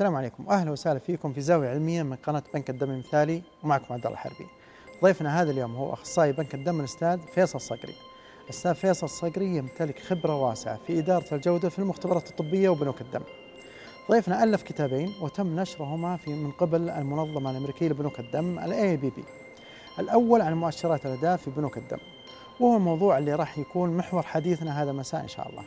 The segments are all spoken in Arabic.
السلام عليكم أهلا وسهلا فيكم في زاوية علمية من قناة بنك الدم المثالي ومعكم عبد الله الحربي. ضيفنا هذا اليوم هو أخصائي بنك الدم الأستاذ فيصل صقري. الاستاذ فيصل صقري يمتلك خبرة واسعة في إدارة الجودة في المختبرات الطبية وبنوك الدم. ضيفنا ألف كتابين وتم نشرهما في من قبل المنظمة الأمريكية لبنوك الدم ال AABB. الأول عن مؤشرات الاداء في بنوك الدم. وهو الموضوع اللي راح يكون محور حديثنا هذا المساء إن شاء الله.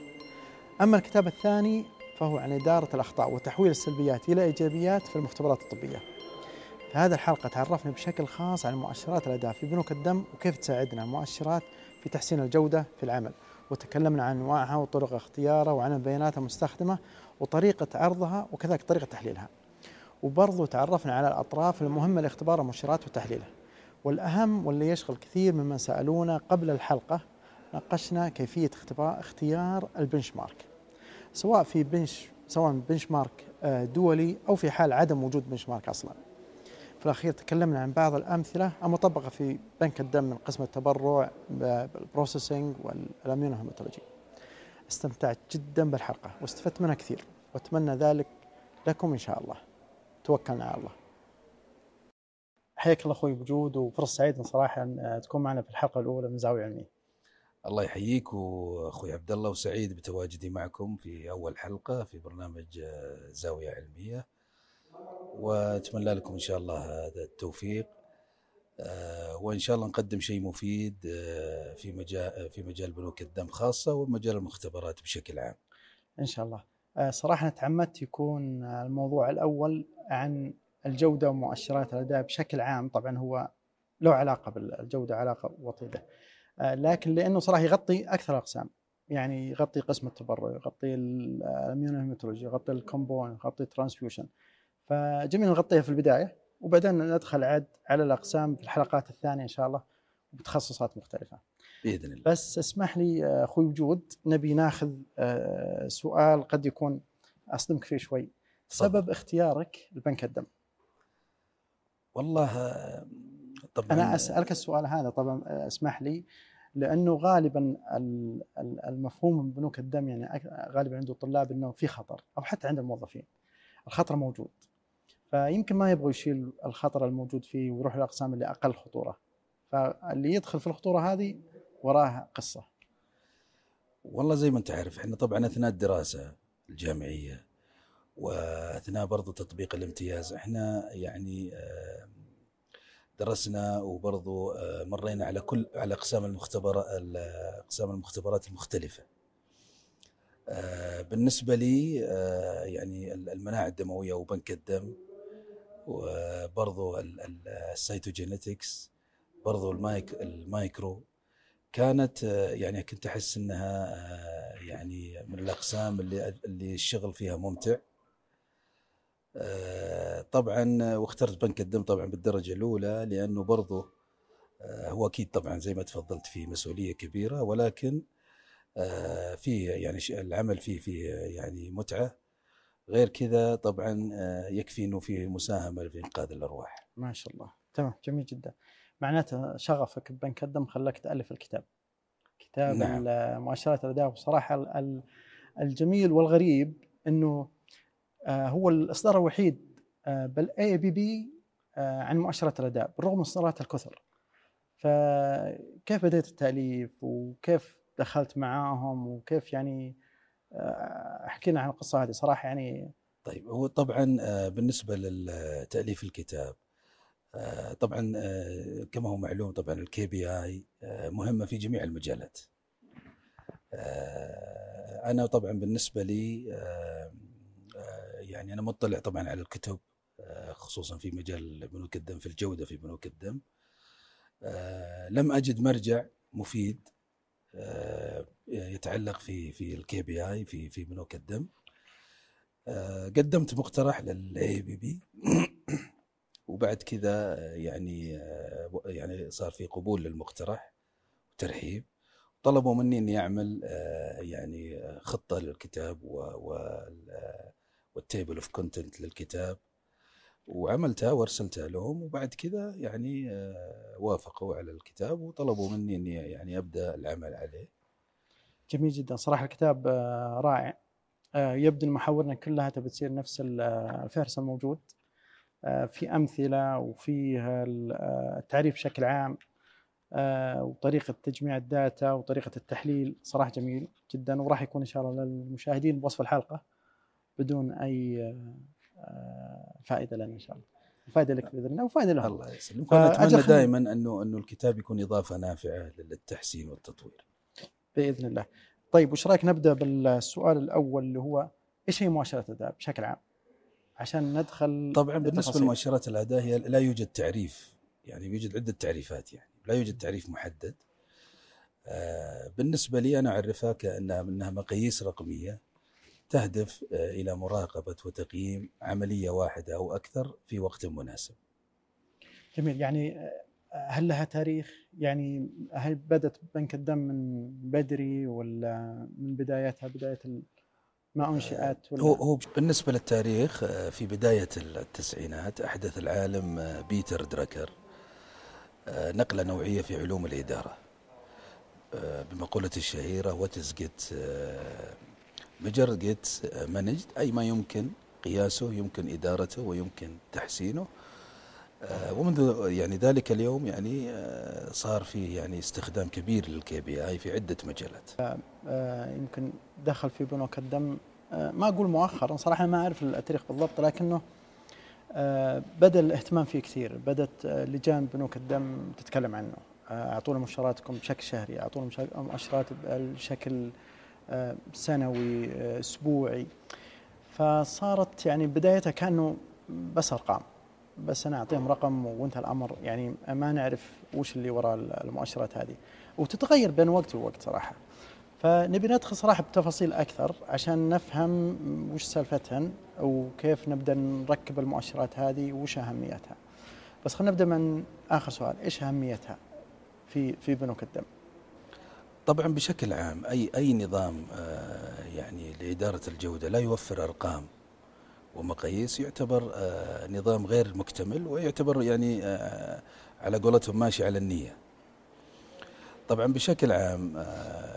أما الكتاب الثاني فهو عن إدارة الأخطاء وتحويل السلبيات إلى إيجابيات في المختبرات الطبية. في هذه الحلقة تعرفنا بشكل خاص عن مؤشرات الأداء في بنوك الدم وكيف تساعدنا. المؤشرات في تحسين الجودة في العمل. وتكلمنا عن أنواعها وطرق اختيارها وعن البيانات المستخدمة وطريقة عرضها وكذلك طريقة تحليلها. وبرضو تعرفنا على الأطراف المهمة لاختبار المؤشرات وتحليلها. والأهم واللي يشغل كثير ممن سألونا قبل الحلقة ناقشنا كيفية اختيار ال benchmark سواء في bench سواء benchmark آه، دولي أو في حال عدم وجود benchmark أصلا. في الأخير تكلمنا عن بعض الأمثلة المطبقة في بنك الدم من قسم التبرع بال processing وال immunohematology. استمتعت جدا بالحلقة واستفدت منها كثير وأتمنى ذلك لكم إن شاء الله. توكلنا على الله. حياك الله أخوي بوجود وفرصة سعيدة صراحة ان تكون معنا في الحلقة الأولى من زاوية علمية. الله يحييك واخوي عبد الله وسعيد بتواجدي معكم في أول حلقة في برنامج آه، زاوية علمية وأتمنى لكم إن شاء الله هذا التوفيق آه، وإن شاء الله نقدم شيء مفيد آه، في مجال في مجال بنوك الدم خاصة ومجال المختبرات بشكل عام. إن شاء الله. صراحة تعمدت يكون الموضوع الأول عن الجودة ومؤشرات الأداء بشكل عام طبعا هو له علاقة بالجودة علاقة وطيدة. آه، لكن لأنه صراحة يغطي أكثر الاقسام يعني يغطي قسم التبرع يغطي ال immunohematology يغطي ال component يغطي ال transfusion فجميل نغطيها في البداية وبعدين ندخل عاد على الأقسام في الحلقات الثانية إن شاء الله بتخصصات مختلفة. بإذن الله. بس اسمح لي آه، أخوي وجود نبي ناخذ آه، سؤال قد يكون أصدمك فيه شوي. سبب اختيارك لبنك الدم؟ والله طبعا. أنا أسألك السؤال هذا طبعا اسمح لي. لأنه غالبا المفهوم من بنوك الدم يعني غالبا عند الطلاب إنه في خطر أو حتى عند الموظفين. الخطر موجود. فيمكن ما يبغوا يشيل الخطر الموجود فيه ويروح للاقسام اللي أقل خطورة. فاللي يدخل في الخطورة هذه وراها قصة. والله زي ما أنت عارف إحنا طبعا أثناء الدراسة الجامعية وأثناء برضو تطبيق الامتياز إحنا يعني آه درسنا وبرضو آه، مرينا على كل على أقسام المختبرات أقسام المختبرات المختلفة. آه، بالنسبة لي آه، يعني المناعة الدموية وبنك الدم وبرضو السيتوجينيتكس برضو المايك المايكرو كانت يعني كنت أحس إنها يعني من الأقسام اللي اللي الشغل فيها ممتع طبعا واخترت بنك الدم طبعا بالدرجة الأولى لأنه برضه آه، هو أكيد طبعا زي ما تفضلت فيه مسؤولية كبيرة ولكن آه، فيه يعني العمل فيه فيه يعني متعة غير كذا طبعا يكفي إنه فيه مساهمة في انقاذ الأرواح. ما شاء الله تمام جميل جدا. معناته شغفك ببنك الدم خلاك تألف الكتاب. كتاب نعم. مؤشرات الأداء وصراحة الجميل والغريب آه، هو الإصدار الوحيد آه، بال AABB آه، عن مؤشرات الأداء بالرغم من اصدارات الكثر. فكيف بديت التأليف؟ وكيف دخلت معاهم؟ وكيف يعني أحكي لنا عن القصة هذه صراحة يعني. طيب هو طبعا بالنسبة لتاليف الكتاب طبعا كما هو معلوم طبعا الكي بي اي مهمة في جميع المجالات. أنا طبعا بالنسبة لي يعني أنا مطلع طبعا على الكتب آه، خصوصا في مجال بنوك الدم في الجودة في بنوك الدم آه، لم أجد مرجع مفيد آه، يتعلق في في ال KPI في في بنوك الدم قدمت مقترح لل AABB وبعد كذا يعني يعني صار في قبول للمقترح وترحيب. طلبوا مني إني أعمل يعني خطة للكتاب و وال table of content للكتاب وعملتها وارسلتها لهم وبعد كذا يعني آه، وافقوا على الكتاب وطلبوا مني إني يعني أبدأ العمل عليه. جميل جدا. صراحة الكتاب آه، رائع. آه، يبدو محاورنا كلها تبي تصير نفس الفهرس الموجود. في أمثلة وفي التعريف بشكل عام وطريقة تجميع الداتا وطريقة التحليل. صراحة جميل جدا وراح يكون إن شاء الله للمشاهدين بوصف الحلقة. بدون أي فائدة لنا إن شاء الله. فائدة لك بإذن الله وفائدة لهم. الله يسلمك. أتمنى دائما أنه أنه الكتاب يكون إضافة نافعة للتحسين والتطوير. بإذن الله. طيب وش رأيك نبدأ بالسؤال الأول اللي هو إيش هي مؤشرات الأداء بشكل عام؟ عشان ندخل طبعا بالنسبة لمؤشرات الأداء هي لا يوجد تعريف يعني يوجد عدة تعريفات يعني لا يوجد تعريف محدد. آه بالنسبة لي أنا أعرفها كأنها إنها مقاييس رقمية تهدف آه إلى مراقبة وتقييم عملية واحدة أو أكثر في وقت مناسب. جميل يعني هل لها تاريخ؟ يعني هل بدأت بنك الدم من بدري ولا من بدايتها بداية ما أنشئت ولا هو هو بالنسبة للتاريخ آه، في بداية التسعينات أحدث العالم آه، بيتر دراكر آه، نقلة نوعية في علوم الإدارة بمقولة الشهيرة what gets measured gets managed أي ما يمكن قياسه يمكن إدارته ويمكن تحسينه. آه، ومنذ يعني ذلك اليوم يعني آه، صار في يعني استخدام كبير للكي بي آي في عدة مجالات. آه، يمكن دخل في بنوك الدم. ما أقول مؤخرا صراحة ما أعرف التاريخ بالضبط لكنه بدأ الاهتمام فيه كثير، بدأت لجان بنوك الدم تتكلم عنه، أعطونا مؤشراتكم بشكل شهري، أعطونا مؤشرات بشكل سنوي أسبوعي. فصارت يعني بدايتها كأنه بس أرقام. بس أنا أعطيهم رقم وانتهى الأمر. يعني ما نعرف وش اللي وراء المؤشرات هذه. وتتغير بين وقت ووقت صراحة. فنبي ندخل صراحة بتفاصيل أكثر عشان نفهم وش سالفتهن وكيف نبدأ نركب المؤشرات هذه وش أهميتها. بس خلينا نبدأ من آخر سؤال. إيش أهميتها في في بنوك الدم طبعا بشكل عام أي أي نظام آه، يعني لإدارة الجودة لا يوفر أرقام ومقاييس يعتبر آه، نظام غير مكتمل ويعتبر يعني آه، على قولتهم ماشي على النية. طبعا بشكل عام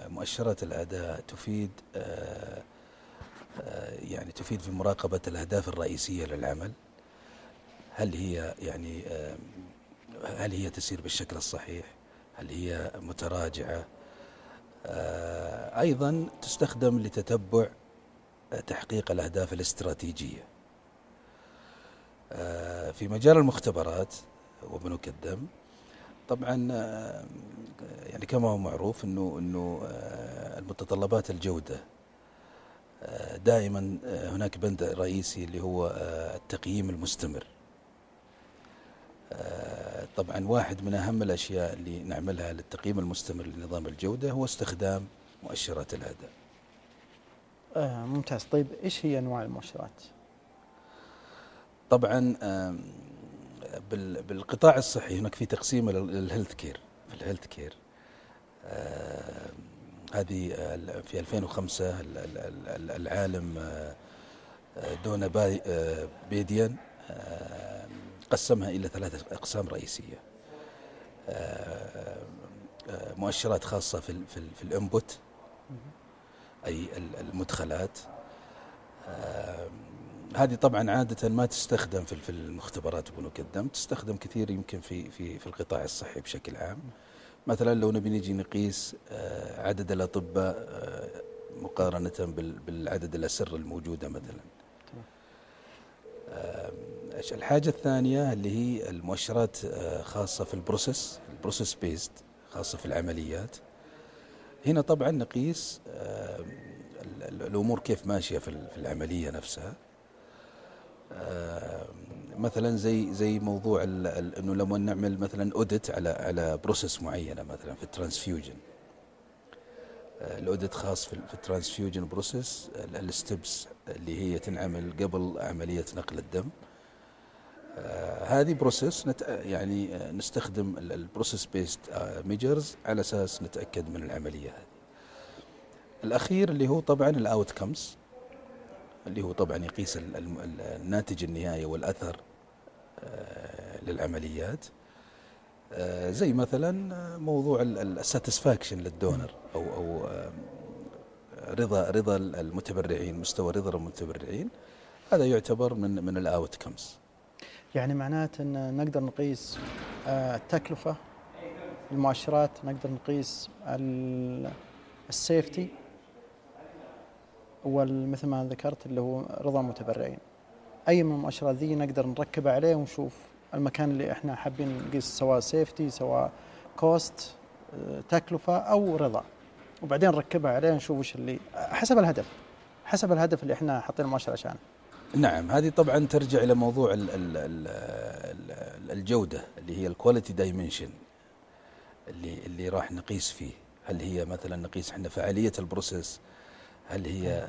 مؤشرات الأداء تفيد يعني تفيد في مراقبة الأهداف الرئيسية للعمل. هل هي يعني هل هي تسير بالشكل الصحيح؟ هل هي متراجعة؟ أيضا تستخدم لتتبع تحقيق الأهداف الاستراتيجية. آه، في مجال المختبرات وبنوك الدم طبعا آه، يعني كما هو معروف إنه إنه آه، المتطلبات الجودة. دائما هناك بند رئيسي اللي هو التقييم المستمر. طبعا واحد من أهم الأشياء اللي نعملها للتقييم المستمر لنظام الجودة هو استخدام مؤشرات الأداء. آه ممتاز. طيب إيش هي أنواع المؤشرات؟ طبعا بالقطاع الصحي هناك في تقسيم لل healthcare في ال healthcare. هذه في 2005 العالم آه، دونا آه، بيديان قسمها إلى ثلاثة أقسام رئيسية. مؤشرات خاصة في في الإنبوت أي المدخلات. هذه طبعا عادة ما تستخدم في في المختبرات بنوك الدم تستخدم كثير يمكن في في في القطاع الصحي بشكل عام. مثلا لو نبي نجي نقيس آه، عدد الأطباء آه، مقارنة بالعدد الأسر الموجودة مثلا. الحاجة الثانية اللي هي المؤشرات آه، خاصة في ال process ال process based خاصة في العمليات. هنا طبعا نقيس آه، الأمور كيف ماشية في العملية نفسها. آه، مثلا زي زي موضوع إنه لما نعمل مثلا audit على على process معينة مثلا في ال transfusion آه، ال audit خاص في ال transfusion process ال steps اللي هي تنعمل قبل عملية نقل الدم هذه process نت يعني نستخدم ال process based measures على أساس نتأكد من العملية هذه. الأخير اللي هو طبعا ال outcomes اللي هو طبعا يقيس الناتج النهائي والأثر آه، للعمليات آه، زي مثلا موضوع ال satisfaction لل donor أو أو رضا رضا المتبرعين مستوى رضا المتبرعين. هذا يعتبر من من ال outcomes يعني معناته إن نقدر نقيس آه، التكلفة المؤشرات نقدر نقيس ال safety ومثل ما ذكرت اللي هو رضا المتبرعين. أي من المؤشرات ذي نقدر نركبها عليه ونشوف المكان اللي إحنا حابين نقيس سواء safety سواء cost آه، تكلفة أو رضا. وبعدين نركبها عليه نشوف وش اللي حسب الهدف حسب الهدف اللي إحنا حاطين المؤشر عشانه. نعم هذه طبعا ترجع إلى موضوع الجودة اللي هي ال quality dimension اللي اللي راح نقيس فيه. هل هي مثلا نقيس إحنا فعالية ال process؟ هل هي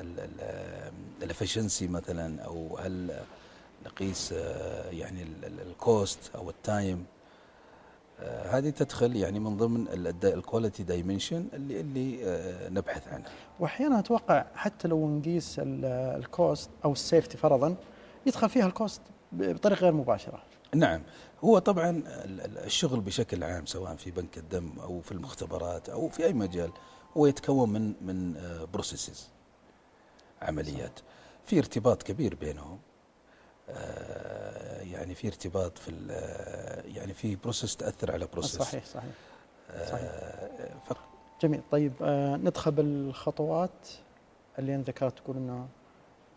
ال efficiency مثلا؟ أو هل نقيس آه، يعني ال cost أو ال time آه، هذه تدخل يعني من ضمن ال quality dimension اللي اللي آه، نبحث عنها. واحيانا أتوقع حتى لو نقيس ال cost أو ال safety فرضا يدخل فيها ال cost بطريقة غير مباشرة. نعم. هو طبعا الشغل بشكل عام سواء في بنك الدم أو في المختبرات أو في أي مجال هو يتكون من من processes عمليات. في ارتباط كبير بينهم. يعني في ارتباط في يعني في process تأثر على process صحيح صحيح, صحيح. ف... جميل. طيب آه ندخل بالخطوات. اللي انت ذكرت تقول إنه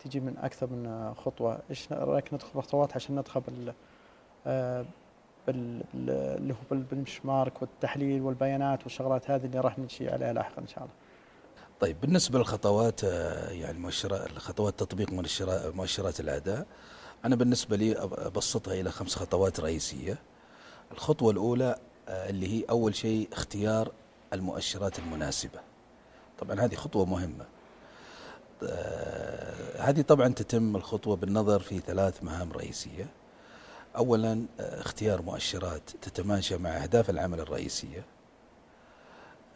تجي من أكثر من خطوة. إيش رأيك ندخل بالخطوات عشان ندخل بال آه بال اللي هو بال benchmark والتحليل والبيانات والشغلات هذه اللي راح نمشي عليها لاحقا إن شاء الله. طيب بالنسبة للخطوات آه، يعني مؤشرات خطوات تطبيق مؤشرات الأداء أنا بالنسبة لي أبسطها إلى خمس خطوات رئيسية. الخطوة الأولى آه، اللي هي أول شيء اختيار المؤشرات المناسبة. طبعا هذه خطوة مهمة. آه، هذه طبعا تتم الخطوة بالنظر في ثلاث مهام رئيسية. أولا آه، اختيار مؤشرات تتماشى مع أهداف العمل الرئيسية.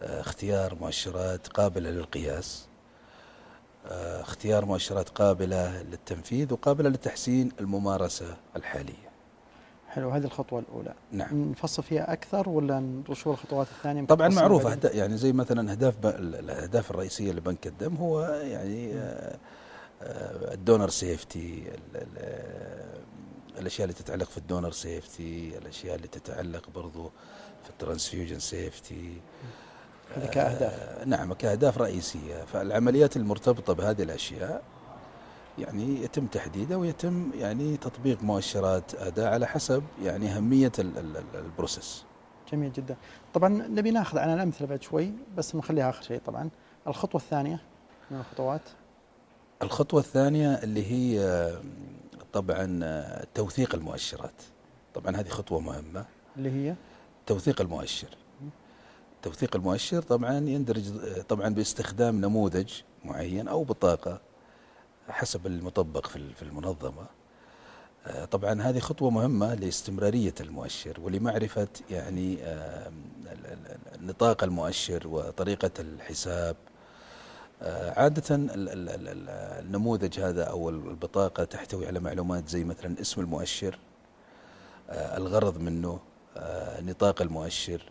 اختيار مؤشرات قابلة للقياس. اختيار مؤشرات قابلة للتنفيذ وقابلة لتحسين الممارسة الحالية. حلو هذه الخطوة الأولى. نعم. نفصل فيها أكثر ولا نشوف الخطوات الثانية؟ طبعا معروف يعني زي مثلا أهداف الأهداف الرئيسية لبنك الدم هو يعني آه، آه، ال donor safety الأشياء اللي تتعلق في ال donor safety الأشياء اللي تتعلق برضو في ال transfusion safety. هذه كأهداف. آه نعم كأهداف رئيسية. فالعمليات المرتبطة بهذه الأشياء يعني يتم تحديدها ويتم يعني تطبيق مؤشرات أداء على حسب يعني أهمية ال process. جميل جدا. طبعا نبي ناخذ عن الأمثلة بعد شوي بس نخليها آخر شيء طبعا. الخطوة الثانية من الخطوات. الخطوة الثانية اللي هي طبعا توثيق المؤشرات. طبعا هذه خطوة مهمة. اللي هي؟ توثيق المؤشر. توثيق المؤشر طبعا يندرج طبعا باستخدام نموذج معين أو بطاقة حسب المطبق في المنظمة. آه، طبعا هذه خطوة مهمة لاستمرارية المؤشر ولمعرفة يعني آه، نطاق المؤشر وطريقة الحساب. آه، عادة النموذج هذا أو البطاقة تحتوي على معلومات زي مثلا اسم المؤشر الغرض منه نطاق المؤشر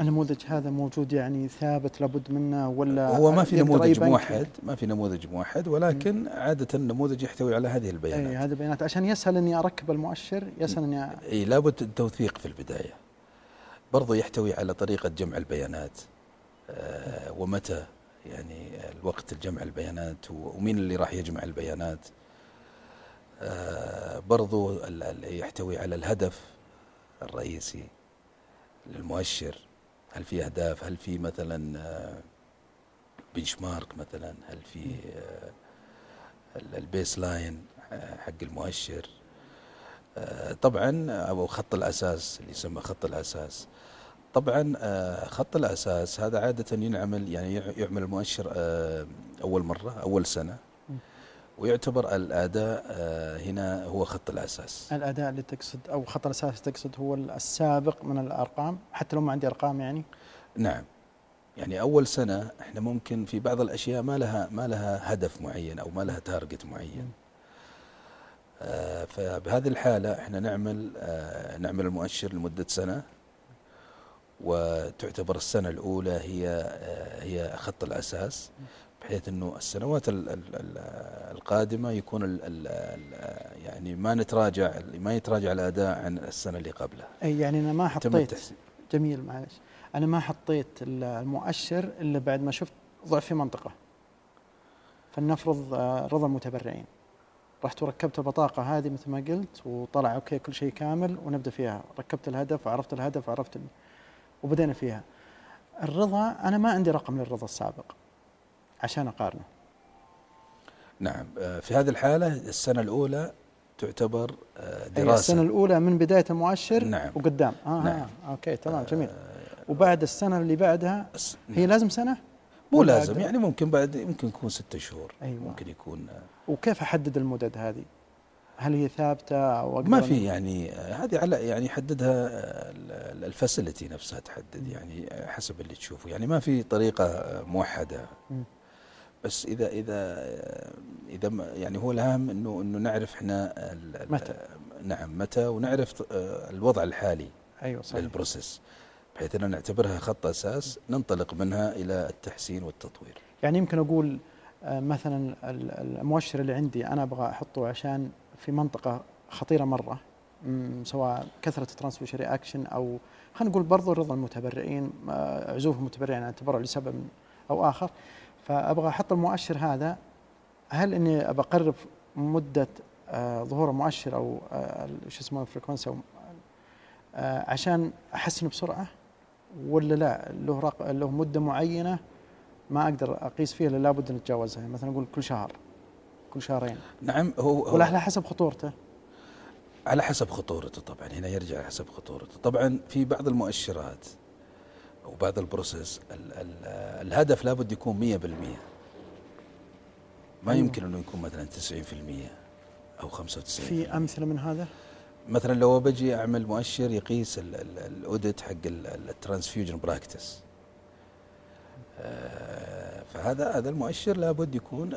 النموذج هذا موجود يعني ثابت لابد منه ولا هو ما في نموذج موحد ما في نموذج موحد ولكن م. عادة النموذج يحتوي على هذه البيانات. اي هذه البيانات. عشان يسهل إني أركب المؤشر يسهل إني اي لابد التوثيق في البداية. برضو يحتوي على طريقة جمع البيانات. آه ومتى يعني الوقت الجمع البيانات ومين اللي راح يجمع البيانات. آه برضو يحتوي على الهدف الرئيسي. للمؤشر؟ هل في أهداف؟ هل في مثلا bench آه، mark مثلا؟ هل في آه، ال baseline آه، حق المؤشر؟ طبعا أو خط الأساس اللي يسمى خط الأساس. طبعا خط الأساس هذا عادة ينعمل يعني يعمل المؤشر أول مرة أول سنة. ويعتبر الأداء آه، هنا هو خط الأساس. الأداء اللي تقصد أو خط الأساس تقصد هو السابق من الأرقام حتى لو ما عندي أرقام يعني؟ نعم. يعني أول سنة إحنا ممكن في بعض الأشياء ما لها ما لها هدف معين أو ما لها تارجت معين. آه فبهذه الحالة إحنا نعمل آه نعمل المؤشر لمدة سنة وتعتبر السنة الأولى هي آه، هي خط الأساس. بحيث أنه السنوات ال- ال- ال- القادمة يكون ال ال يعني ما نتراجع ما يتراجع الأداء عن السنة اللي قبلها. أي يعني أنا ما حطيت جميل معلش. أنا ما حطيت المؤشر إلا بعد ما شفت ضعف في منطقة. فلنفرض آه، رضا المتبرعين رحت وركبت البطاقه هذه مثل ما قلت وطلع أوكي كل شيء كامل ونبدأ فيها. ركبت الهدف وعرفت الهدف وعرفت ال... وبدينا فيها. الرضا أنا ما عندي رقم للرضا السابق. عشان أقارنه نعم آه، في هذه الحالة السنة الأولى تعتبر آه، أي دراسة السنة الأولى من بداية المؤشر نعم. وقدام آه, نعم. آه أوكي تمام جميل آه، وبعد السنة اللي بعدها هي لازم سنة مو لازم؟ يعني ممكن بعد يمكن يكون ستة شهور أيوة. ممكن يكون آه، وكيف أحدد المدد هذه؟ هل هي ثابتة أو ما في يعني آه، هذه على يعني يحددها ال facility نفسها تحدد يعني آه، حسب اللي تشوفه يعني ما في طريقة آه، موحدة مم. بس آه، إذا ما- يعني هو الأهم إنه إنه نعرف ال- متى؟ نعم متى ونعرف آه، الوضع الحالي أيوه صحيح. لل process بحيث أن نعتبرها خط أساس ننطلق منها إلى التحسين والتطوير. يعني يمكن أقول آه، مثلا ال- المؤشر اللي عندي أنا أبغى أحطه عشان في منطقة خطيرة مرة سواء كثرة transfusion reaction أو خلينا نقول برضو رضا المتبرعين آه، عزوف المتبرعين عن التبرع لسبب أو آخر. فأبغى أحط المؤشر هذا. هل إني ابى أقرب مدة آه، ظهور المؤشر أو آه، شو اسمه ال frequency عشان احسنه بسرعة؟ ولا لا؟ له رق... له مدة معينة ما أقدر أقيس فيها الا لابد أن أتجاوزها. يعني مثلا أقول كل شهر كل شهرين. نعم هو, هو ولا على حسب خطورته. على حسب خطورته طبعا. هنا يرجع على حسب خطورته. طبعا في بعض المؤشرات بعض ال process ال ال الهدف لابد يكون 100% ما أيوة. يمكن أنه يكون مثلا 90% أو 95% في أمثلة من هذا؟ مثلا لو بجي أعمل مؤشر يقيس ال- ال- ال audit حق ال transfusion practice. فهذا هذا المؤشر لابد يكون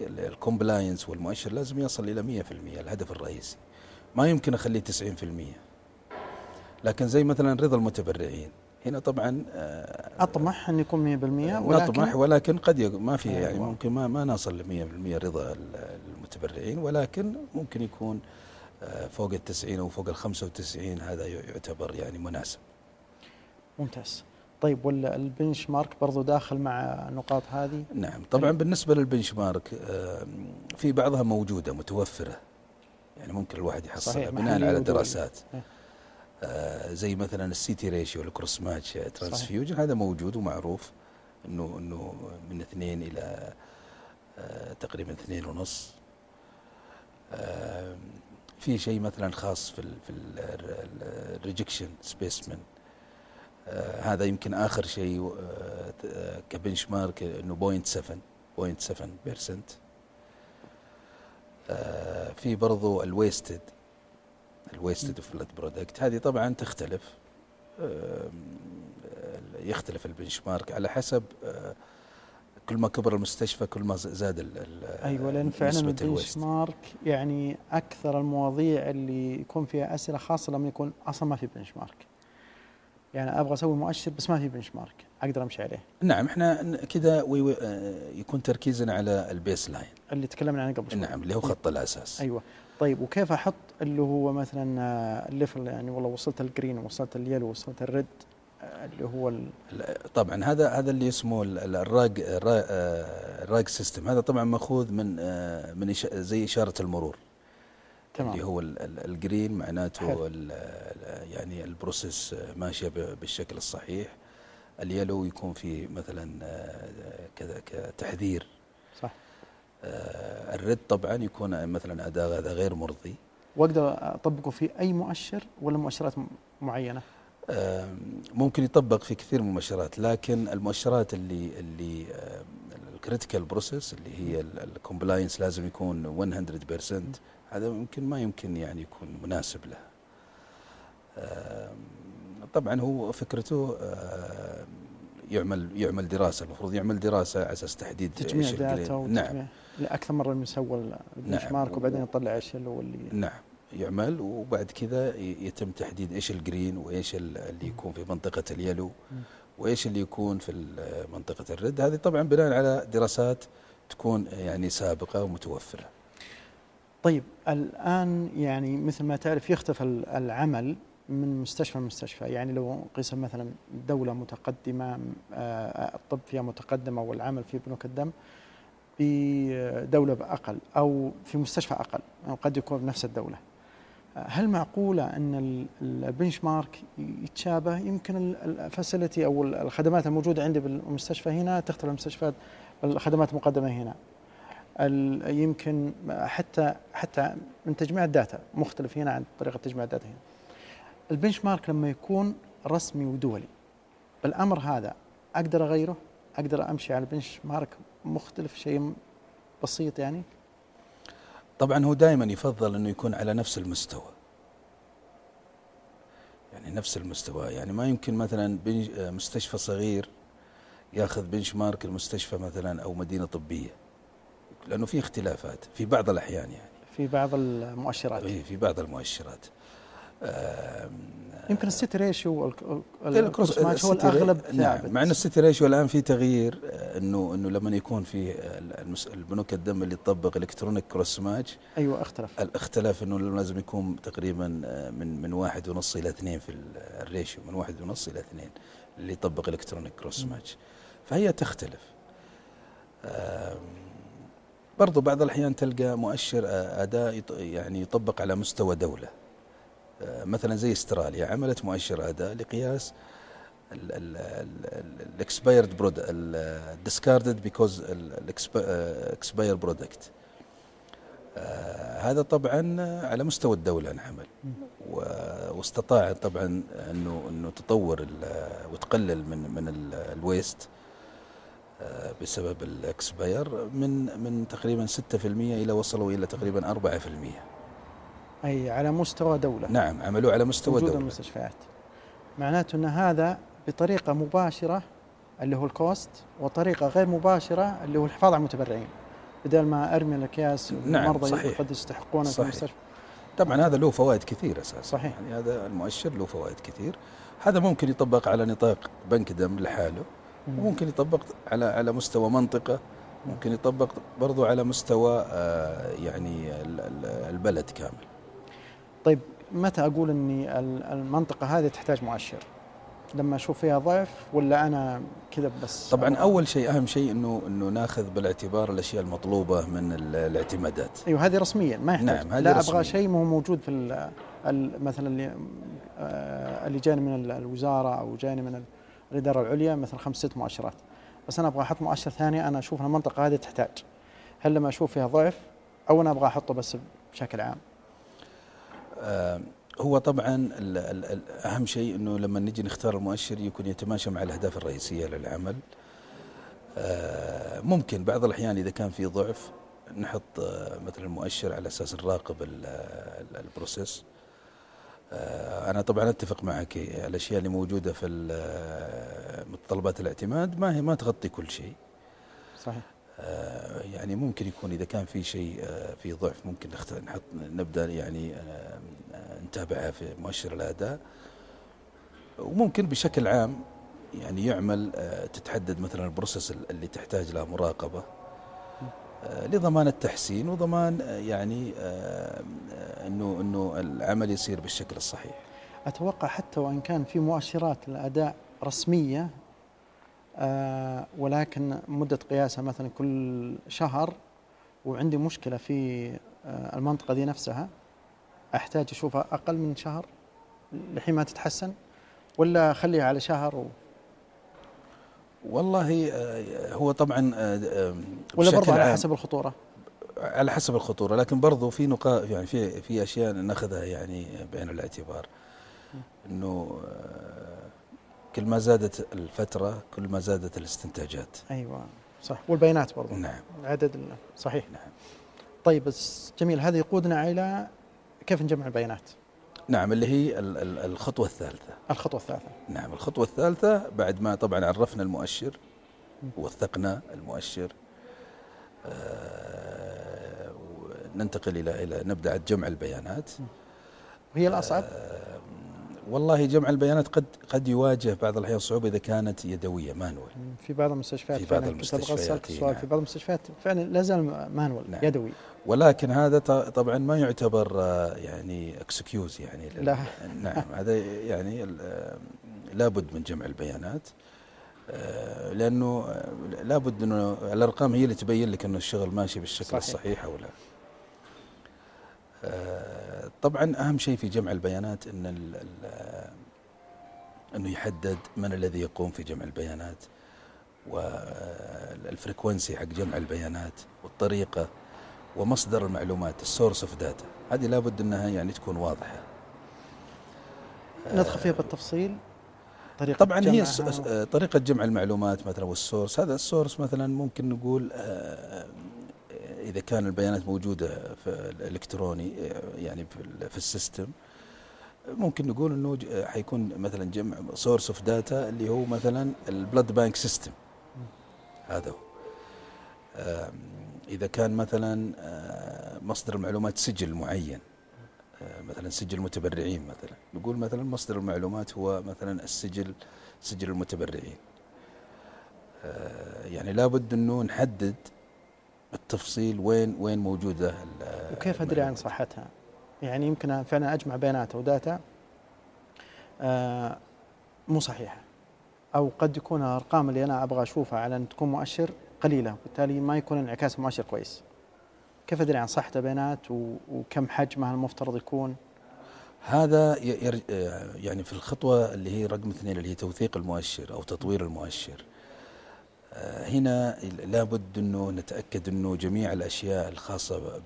الكومبلاينس والمؤشر لازم يصل إلى 100% الهدف الرئيسي. ما يمكن أخليه 90% لكن زي مثلا رضا المتبرعين. هنا طبعا آه، أطمح أن يكون 100% ولكن نطمح ولكن قد يق- ما في يعني أيوة. ممكن ما ما نصل ل 100% رضا ال- المتبرعين ولكن ممكن يكون آه، فوق ال 90 أو فوق ال 95 هذا يعتبر يعني مناسب. ممتاز طيب ولا ال benchmark برضو داخل مع النقاط هذه نعم طبعا بالنسبة لل benchmark آه، في بعضها موجودة متوفرة يعني ممكن الواحد يحصلها بناء على. دراسات إيه. آه، زي مثلا ال C/T ratio ال crossmatch transfusion. هذا موجود ومعروف إنه إنه من اثنين إلى آه، تقريبا اثنين ونص. آه، في شيء مثلا خاص في ال في ال rejection specimen هذا يمكن آخر شيء آه، آه، ك benchmark انه 0.7 0.7% آه، في برضو ال wasted ال wasted blood product هذه طبعا تختلف. يختلف ال benchmark على حسب آه، كل ما كبر المستشفى كل ما زاد ال- أيوه لأن فعلا البنش. مارك يعني أكثر المواضيع اللي يكون فيها أسئلة خاصة لما يكون أصلا ما في benchmark يعني أبغى أسوي مؤشر بس ما في benchmark أقدر أمشي عليه. نعم إحنا كذا آه، يكون تركيزنا على ال baseline اللي تكلمنا عنه قبل شوي. نعم اللي هو خط الأساس. أيوه. طيب وكيف أحط اللي هو مثلا آه، ال level يعني والله وصلت ال green وصلت ال yellow وصلت ال red آه، اللي هو طبعا هذا هذا اللي اسمه ال- ال- ال RAG ال RA- ال RAG system هذا طبعا مأخوذ من آه، من زي إشارة المرور. اللي تمام هو ال- ال- ال green. معناته يعني ال process ماشية بالشكل الصحيح. ال yellow يكون في مثلا كذا كتحذير. صح. آه، ال red طبعا يكون مثلا أداء هذا غير مرضي. وأقدر أطبقه في أي مؤشر ولا مؤشرات معينة؟ آم، ممكن يطبق في كثير من المؤشرات لكن المؤشرات اللي اللي ال critical process اللي هي ال compliance لازم يكون 100% هذا ممكن ما يمكن يعني يكون مناسب له. طبعا هو فكرته يعمل يعمل دراسة. المفروض يعمل دراسة على أساس تحديد تجميع. data نعم. أكثر مرة من سوى ال bench نعم. mark وبعدين يطلع إيش اللي هو اللي نعم. يعمل وبعد كذا يتم تحديد إيش ال green وإيش ال- اللي يكون في منطقة ال yellow وإيش اللي يكون في منطقة الرد هذه طبعا بناء على دراسات تكون يعني سابقة ومتوفرة. طيب الآن يعني مثل ما تعرف يختلف ال- العمل من مستشفى لمستشفى. يعني لو قيس مثلا دولة متقدمة آه، الطب فيها متقدمة والعمل في بنوك الدم بدولة أقل أو في مستشفى أقل أو قد يكون بنفس الدولة هل معقولة أن ال- ال- البنش مارك يتشابه يمكن الفاسيلتي أو ال- الخدمات الموجودة عندي بالمستشفى هنا تختلف المستشفيات الخدمات المقدمة هنا يمكن حتى حتى من تجميع ال data مختلف هنا عن طريقة تجميع ال data هنا. ال benchmark لما يكون رسمي ودولي بالامر هذا أقدر أغيره؟ أقدر أمشي على ال benchmark مختلف شيء بسيط يعني؟ طبعا هو دائما يفضل إنه يكون على نفس المستوى. يعني نفس المستوى. يعني ما يمكن مثلا مستشفى صغير ياخذ benchmark المستشفى مثلا أو مدينة طبية. لأنه في اختلافات في بعض الأحيان يعني. في بعض المؤشرات. إيه، في بعض المؤشرات. يمكن ال C/T ratio ال cross- match هو الأغلب نعم مع ان ال C/T ratio الآن في تغيير آه، انه إنه لما يكون في البنوك الدم اللي تطبق electronic crossmatch أيوه اختلف. الاختلاف إنه لازم يكون تقريبا آه، من من واحد ونص إلى اثنين في ال- ال ratio من واحد ونص إلى اثنين اللي يطبق electronic cross. match فهي تختلف. برضو بعض الأحيان تلقى مؤشر آه، أداء يعني يطبق على مستوى دولة. مثلا زي استراليا عملت مؤشر أداء لقياس ال expired product ال discarded because ال expired product هذا طبعا على مستوى الدولة انعمل مم. و- واستطاع طبعا انه أنه تطور وتقلل من من ال- waste آه، بسبب ال expire من من تقريبا 6% إلى وصلوا إلى تقريبا 4% أي على مستوى دولة. نعم عملوه على مستوى وجود دولة. المستشفيات. معناته أن هذا بطريقة مباشرة اللي هو ال cost وطريقة غير مباشرة اللي هو الحفاظ على المتبرعين. بدل ما أرمي الأكياس نعم، صحيح. قد يستحقون في صحيح. المستشفى. طبعا هذا له فوائد كثير أساسا. صحيح. يعني هذا المؤشر له فوائد كثير. هذا ممكن يطبق على نطاق بنك دم لحاله وممكن يطبق على على مستوى منطقة ممكن يطبق برضو على مستوى آه، يعني ال- ال- البلد كامل. طيب متى أقول إني ال- المنطقة هذه تحتاج مؤشر؟ لما أشوف فيها ضعف ولا أنا كذا بس؟ طبعا أول شيء أهم شيء إنه إنه ناخذ بالاعتبار الأشياء المطلوبة من ال- الاعتمادات. أيوه هذه رسميا ما يحتاج. نعم، هذه لا رسمياً. أبغى شيء مو موجود في مثلا اللي آه، اللي جاني من ال- الوزارة أو جاني من ال- الإدارة العليا مثل خمس ست مؤشرات بس أنا أبغى أحط مؤشر ثاني أنا أشوف المنطقة هذه تحتاج. هل لما أشوف فيها ضعف أو أنا أبغى أحطه بس بشكل عام؟ هو طبعا أهم شيء إنه لما نجي نختار المؤشر يكون يتماشى مع الأهداف الرئيسية للعمل. آه، ممكن بعض الأحيان إذا كان في ضعف نحط آه، مثلا المؤشر على أساس نراقب ال- ال- البروسيس. آه، أنا طبعا أتفق معك الأشياء اللي موجودة في متطلبات الاعتماد ما هي ما تغطي كل شيء. صحيح. آه، يعني ممكن يكون إذا كان في شيء آه، في ضعف ممكن نحط نبدأ يعني آه، آه، نتابعها في مؤشر الأداء. وممكن بشكل عام يعني يعمل آه، تتحدد مثلا البروسيس اللي تحتاج لها مراقبة آه، لضمان التحسين وضمان آه، يعني آه، آه، إنه إنه العمل يصير بالشكل الصحيح. أتوقع حتى وإن كان في مؤشرات الاداء رسمية آه ولكن مدة قياسها مثلا كل شهر وعندي مشكلة في آه المنطقة دي نفسها أحتاج أشوفها أقل من شهر لحين ما تتحسن ولا أخليها على شهر و... والله آه، هو طبعا آه، آه، ولا برضه على حسب الخطورة؟ على حسب الخطورة لكن برضو في نقاط يعني في في أشياء ناخذها يعني بعين الاعتبار. آه، كل ما زادت الفترة كل ما زادت الاستنتاجات. أيوه صح. والبيانات برضه نعم. عدد صحيح. نعم. طيب بس جميل. هذا يقودنا إلى كيف نجمع البيانات؟ نعم اللي هي ال- ال- الخطوة الثالثة. الخطوة الثالثة. نعم الخطوة الثالثة بعد ما طبعا عرفنا المؤشر ووثقنا المؤشر آه، ننتقل إلى إلى نبدأ جمع البيانات. وهي الأصعب؟ آه، والله جمع البيانات قد قد يواجه بعض الاحيان صعوبه إذا كانت يدوية مانوال في بعض المستشفيات في بعض المستشفيات، نعم. في بعض المستشفيات فعلا لا زال مانوال نعم. يدوي ولكن هذا طبعا ما يعتبر آه، يعني اكسكيوز يعني لا. نعم هذا يعني آه، لابد من جمع البيانات آه، لأنه لابد أنه الأرقام هي اللي تبين لك أنه الشغل ماشي بالشكل صحيح. الصحيح أو لا طبعا أهم شيء في جمع البيانات إن ال- ال- إنه يحدد من الذي يقوم في جمع البيانات وال frequency حق جمع البيانات والطريقة ومصدر المعلومات ال source of data هذه لابد إنها يعني تكون واضحة. ندخل فيها بالتفصيل. طريقة طبعا هي طريقة جمع المعلومات مثلا وال source هذا ال source مثلا ممكن نقول آه، إذا كان البيانات موجودة في الإلكتروني آه، يعني في في ال system ممكن نقول إنه ج- حيكون مثلا جمع source of data اللي هو مثلا ال blood bank system هذا هو. إذا كان مثلا آه، مصدر المعلومات سجل معين آه، مثلا سجل متبرعين مثلا. نقول مثلا مصدر المعلومات هو مثلا السجل سجل المتبرعين. آه، يعني لابد إنه نحدد بالتفصيل وين وين موجوده وكيف أدري عن. صحتها؟ يعني يمكن فعلا أجمع بيانات أو داتا آه، مو صحيحة أو قد يكون الأرقام اللي أنا أبغى أشوفها على أن تكون مؤشر قليلة وبالتالي ما يكون انعكاس المؤشر كويس. كيف أدري عن صحة البيانات و- وكم حجمها المفترض يكون؟ هذا آه، يعني في الخطوة اللي هي رقم اثنين اللي هي توثيق المؤشر أو تطوير المؤشر هنا لابد أنه نتأكد أنه جميع الأشياء الخاصة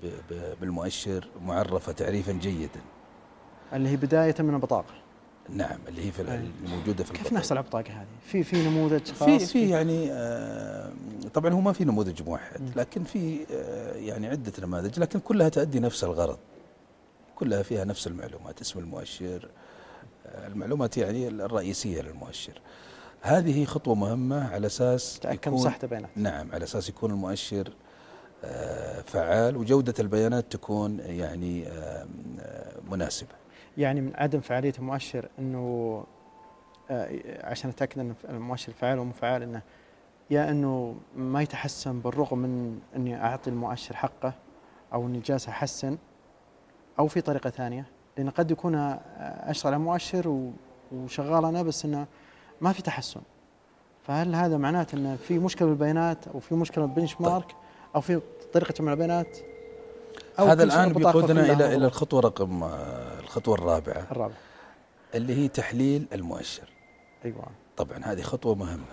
بالمؤشر معرفة تعريفا جيدا اللي هي بداية من البطاقة. نعم اللي هي في ال- أي. الموجودة في كيف البطاقة. نحصل على البطاقة هذه؟ في في نموذج خاص في في يعني آه، طبعا هو ما في نموذج موحد. لكن في آه، يعني عدة نماذج لكن كلها تؤدي نفس الغرض كلها فيها نفس المعلومات اسم المؤشر آه، المعلومات يعني الرئيسية للمؤشر هذه خطوة مهمة على أساس تأكد من صحه البيانات. نعم على أساس يكون المؤشر آه، فعال وجودة البيانات تكون يعني آه، مناسبة يعني من عدم فعالية المؤشر إنه آه، عشان أتأكد إن المؤشر فعال ومو فعال إنه يا إنه ما يتحسن بالرغم من إني أعطي المؤشر حقه أو إني جالس أحسن أو في طريقة ثانية لأن قد يكون اشتغل على مؤشر وشغال أنا بس إنه ما في تحسن. فهل هذا معناته انه في مشكلة بالبيانات أو في مشكلة بالبنش مارك أو في طريقة جمع البيانات؟ هذا شيء الآن البطاقة بيقودنا إلى مضبوط. الخطوة رقم آه، الخطوة الرابعة. الرابع اللي هي تحليل المؤشر. أيوه. طبعا هذه خطوة مهمة.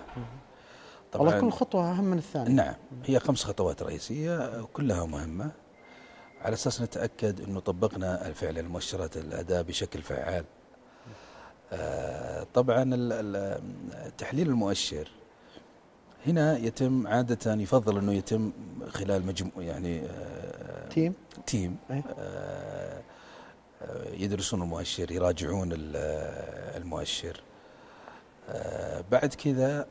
والله كل خطوة أهم من الثانية. نعم. هي خمس خطوات رئيسية كلها مهمة. على أساس نتأكد أنه طبقنا فعلا المؤشرات الأداء بشكل فعال. طبعا ال- ال- تحليل المؤشر هنا يتم عادة يفضل أنه يتم خلال مجموع يعني آه، تيم؟ تيم. إيه. آه، آه، يدرسون المؤشر يراجعون ال- آه، المؤشر. آه، بعد كذا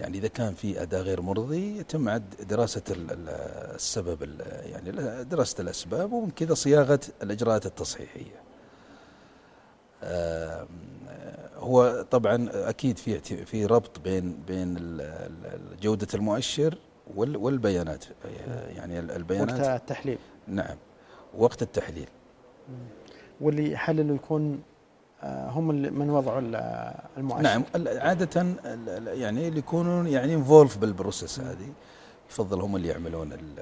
يعني إذا كان في أداء غير مرضي يتم عد دراسة ال- ال- السبب ال- يعني دراسة الأسباب ومن كذا صياغة الإجراءات التصحيحية. آم، هو طبعا أكيد في في ربط بين بين جودة المؤشر وال- والبيانات. يعني ال- وقت البيانات التحليل. نعم. وقت التحليل. واللي يحللوا يكون آه، هم اللي من وضعوا ال- المؤشر. نعم. ال- يعني اللي يكونون يعني involved بال process هذه يفضل هم اللي يعملون ال-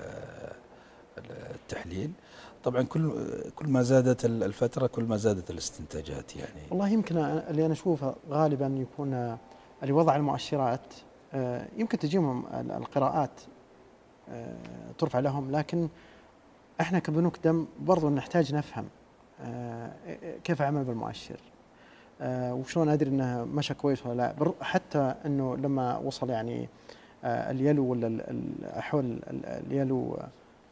ال- التحليل. طبعا كل كل ما زادت ال- الفترة كل ما زادت الاستنتاجات يعني. والله يمكن اللي أنا أشوفه غالبا يكون آه، اللي وضع المؤشرات آه، يمكن تجيهم ال- القراءات آه، ترفع لهم لكن إحنا كبنوك دم برضو نحتاج نفهم آه، كيف اعمل بالمؤشر آه، وشلون أدري إنه مشى كويس ولا لا. حتى إنه لما وصل يعني آه، اليلو ولا ال- ال- حول ال- اليلو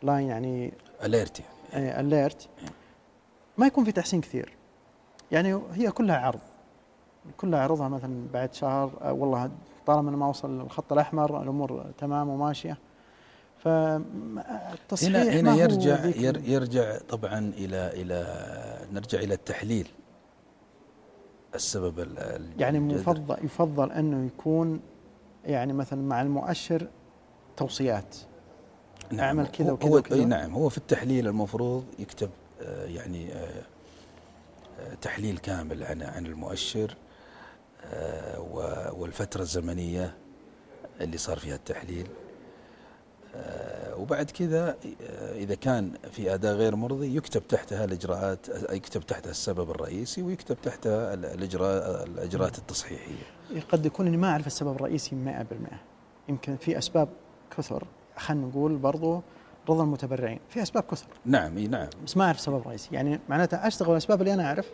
لاين يعني اليرت يعني. اليرت ما يكون في تحسين كثير. يعني هي كلها عرض. كلها عرضها مثلا بعد شهر آه، والله طالما انه ما وصل الخط الأحمر الأمور تمام وماشية. فالتصحيح هنا هنا يرجع يرجع طبعا إلى إلى نرجع إلى التحليل. السبب ال- ال- يعني. مفضل يفضل أنه يكون يعني مثلا مع المؤشر توصيات. أعمل كذا هو- وكذا هو وكذا. نعم. هو في التحليل المفروض يكتب آه، يعني آه، آه، تحليل كامل عن عن المؤشر و- والفترة الزمنية اللي صار فيها التحليل. وبعد كذا إذا كان في أداء غير مرضي يكتب تحتها الإجراءات آه، يكتب تحتها السبب الرئيسي ويكتب تحتها ال- الإجراء الإجراءات التصحيحية. قد يكون إني ما أعرف السبب الرئيسي 100% يمكن في أسباب كثر. خلينا نقول برضو رضا المتبرعين في أسباب كثر. نعم إي نعم. بس ما أعرف سبب رئيسي. يعني معناته أشتغل الاسباب اللي أنا أعرف.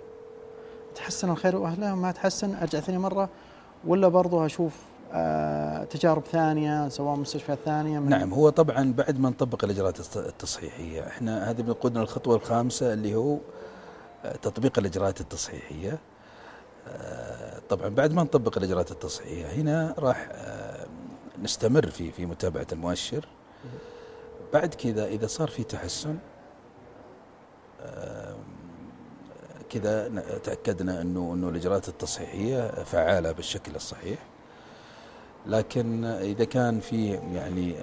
تحسن الخير وأهله ما تحسن أرجع ثاني مرة. ولا برضو أشوف آه تجارب ثانية سواء مستشفيات ثانية من نعم هو طبعا بعد ما نطبق الإجراءات التص- التصحيحية. إحنا هذه بنقودنا الخطوه الخامسة اللي هو آه، تطبيق الإجراءات التصحيحية. آه، طبعا بعد ما نطبق الإجراءات التصحيحية هنا راح آه، نستمر في في متابعة المؤشر. بعد كذا إذا صار في تحسن آه، كذا تأكدنا انه إنه الإجراءات التصحيحية فعالة بالشكل الصحيح. لكن إذا كان في يعني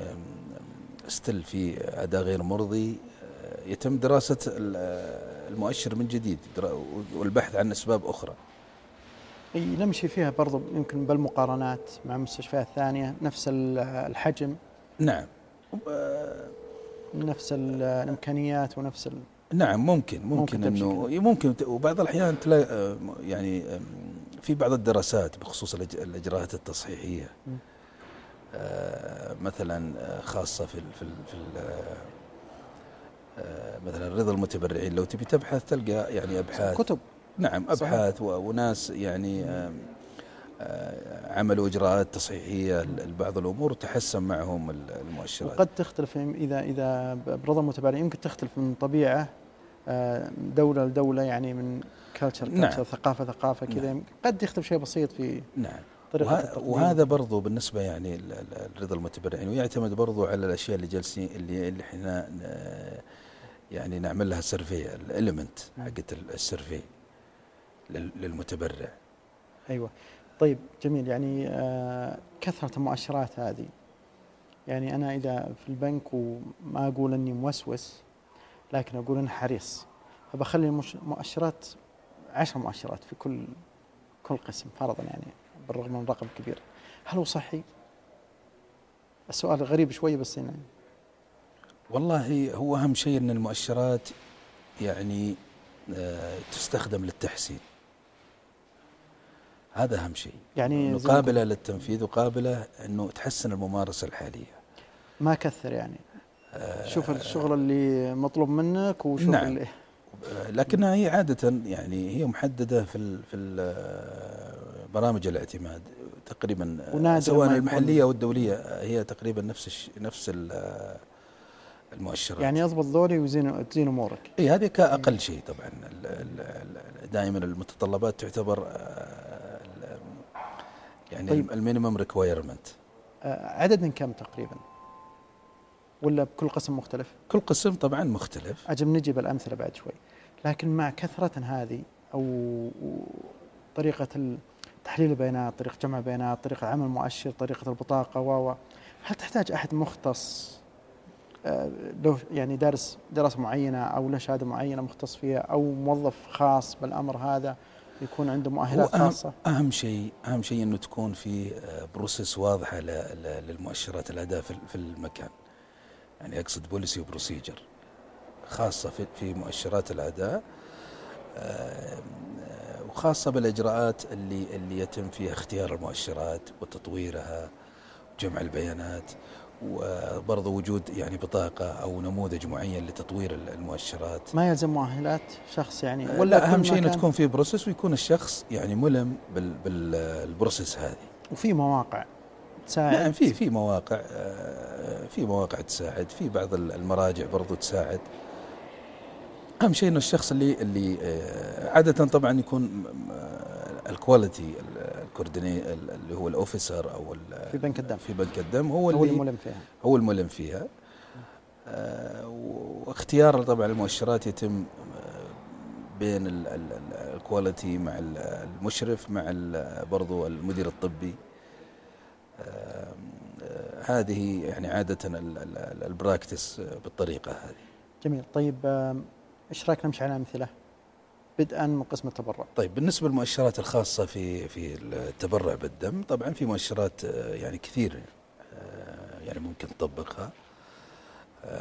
استل في أداء غير مرضي آه، يتم دراسة ال- المؤشر من جديد والبحث عن أسباب أخرى. إي نمشي فيها برضو يمكن بالمقارنات مع مستشفيات ثانية نفس ال- الحجم. نعم. نفس ال- الإمكانيات ونفس ال... نعم ممكن ممكن ممكن إنه ممكن وبعض الأحيان تلاقي آه، يعني في بعض الدراسات بخصوص الأجراءات التصحيحية. آه، مثلا آه، خاصة في ال في ال في ال آه، مثلا رضا المتبرعين. لو تبي تبحث تلقى يعني أبحاث. كتب. نعم صحيح. ابحاث و- وناس يعني آه، عملوا إجراءات تصحيحية ل- لبعض الأمور وتحسن معهم ال- المؤشرات وقد تختلف إذا إذا برضا المتبرعين يمكن تختلف من طبيعة آه، دولة لدولة يعني من كلتشر نعم. كلتشر ثقافة ثقافة كذا قد يختلف شيء بسيط في نعم طريقة وه-. وهذا برضو بالنسبة يعني ال- ال- رضا المتبرعين ويعتمد برضو على الأشياء اللي جالسين اللي اللي إحنا ن- يعني نعمل لها survey ال element حقت ال- survey للمتبرع. أيوه. طيب جميل. يعني آه كثرة المؤشرات هذه. يعني أنا إذا في البنك وما أقول إني موسوس لكن أقول إني حريص فبخلي المش- مؤشرات عشر مؤشرات في كل كل قسم فرضا يعني بالرغم من رقم كبير. هل هو صحي؟ السؤال غريب شوي بس يعني. والله هو أهم شيء إن المؤشرات يعني آه، تستخدم للتحسين. هذا أهم شيء. يعني قابلة للتنفيذ وقابلة إنه تحسن الممارسة الحالية. ما كثر يعني. شوف الشغل اللي مطلوب منك وشوف نعم. اللي لكنها هي عادة يعني هي محددة في في ال برامج الاعتماد تقريبا ونادر سواء المحلية أو الدولية هي تقريبا نفس نفس ال- المؤشرات. يعني يضبط ذولي ويزين تزين أمورك. اي هذه كأقل شيء طبعا. دائما المتطلبات تعتبر آه، يعني طيب. ال minimum requirement آه، عدد من كم تقريبا؟ ولا بكل قسم مختلف؟ كل قسم طبعا مختلف أجل نجي بالامثله بعد شوي لكن مع كثرة هذه أو طريقة تحليل البيانات، طريقة جمع البيانات، طريقة عمل مؤشر، طريقة البطاقة و هل تحتاج أحد مختص آه، له يعني دارس دراسة معينة أو له شهادة معينة مختص فيها أو موظف خاص بالأمر هذا يكون عنده مؤهلات خاصة؟ أهم شيء أهم شيء إنه تكون في آه، process واضحة ل- ل- للمؤشرات الاداء في المكان. يعني أقصد policy و procedure خاصة في في مؤشرات الاداء آه، آه، وخاصة بالإجراءات اللي اللي يتم فيها اختيار المؤشرات وتطويرها وجمع البيانات. وبرضه وجود يعني بطاقة أو نموذج معين لتطوير المؤشرات. ما يلزم مؤهلات شخص يعني ولا أهم كل شيء إنه مكان- تكون في process ويكون الشخص يعني ملم بال بال process هذه. وفي مواقع تساعد. نعم في في مواقع آه، في مواقع تساعد في بعض المراجع برضو تساعد. أهم شيء إنه الشخص اللي اللي آه، عادة طبعا يكون ال quality ال coordinator اللي هو ال officer أو في بنك الدم. في بنك الدم. هو هو اللي اللي ملم فيها. هو الملم فيها. آه، واختيار طبعا المؤشرات يتم بين ال quality مع المشرف مع برضو المدير الطبي. هذه يعني عادة ال practice بالطريقة هذه. جميل. طيب إيش رأيك نمشي على أمثلة؟ بدءا من قسم التبرع. طيب بالنسبة للمؤشرات الخاصة في في التبرع بالدم طبعا في مؤشرات يعني كثير يعني ممكن تطبقها.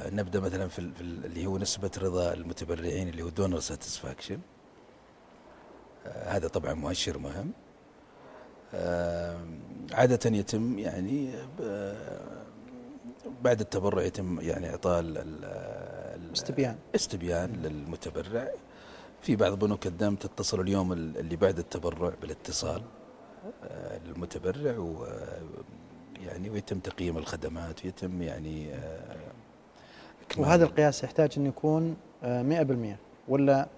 نبدأ مثلا في اللي هو نسبة رضا المتبرعين اللي هو donor satisfaction هذا طبعا مؤشر مهم. عادة يتم يعني بعد التبرع يتم يعني إعطاء استبيان. استبيان للمتبرع. في بعض بنوك الدم تتصل اليوم اللي بعد التبرع بالاتصال آه، للمتبرع و يعني ويتم تقييم الخدمات ويتم يعني آه، وهذا القياس يحتاج انه يكون 100% آه، ولا؟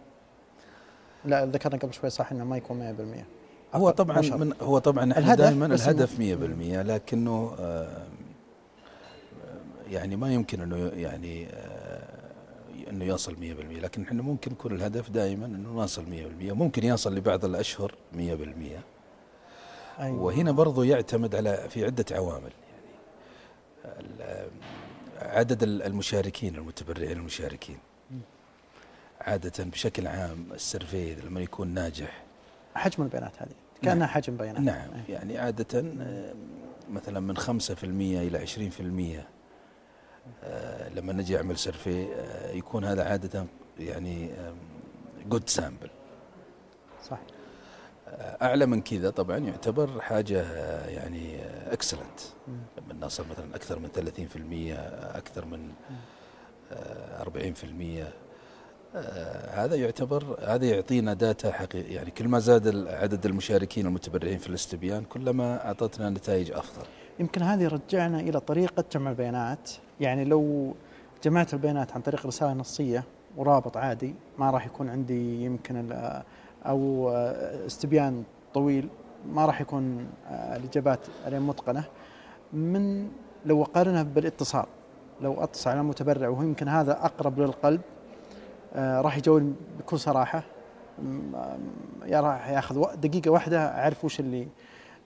لا ذكرنا قبل شوي صح إنه ما يكون 100% هو طبعا من هو طبعا إحنا دائما الهدف 100% لكنه يعني ما يمكن إنه يعني إنه يصل 100% لكن إحنا ممكن يكون الهدف دائما إنه نصل 100% ممكن يصل لبعض الأشهر 100% أيوة. وهنا برضو يعتمد على في عدة عوامل. يعني عدد المشاركين المتبرعين المشاركين. عادة بشكل عام ال survey لما يكون ناجح. حجم البيانات هذه. كأنها نعم. حجم بيانات. نعم. يعني عادة مثلا من 5% إلى 20% آه، لما نجي أعمل survey آه، يكون هذا عادة يعني good sample صح آه، أعلى من كذا طبعا يعتبر حاجة يعني excellent لما نصل مثلا أكثر من 30% أكثر من 40% هذا يعتبر هذا يعطينا data حقيقي يعني كل ما زاد عدد المشاركين المتبرعين في الاستبيان كلما أعطتنا نتائج أفضل. يمكن هذه رجعنا إلى طريقة جمع البيانات يعني لو جمعت البيانات عن طريق رسالة نصية ورابط عادي ما راح يكون عندي يمكن أو استبيان طويل ما راح يكون الإجابات عليه متقنة. من لو أقارنها بالاتصال لو أتصل على متبرع وهو يمكن هذا أقرب للقلب راح يجاوب بكل صراحة. يا راح ياخذ دقيقة واحدة أعرف وش اللي.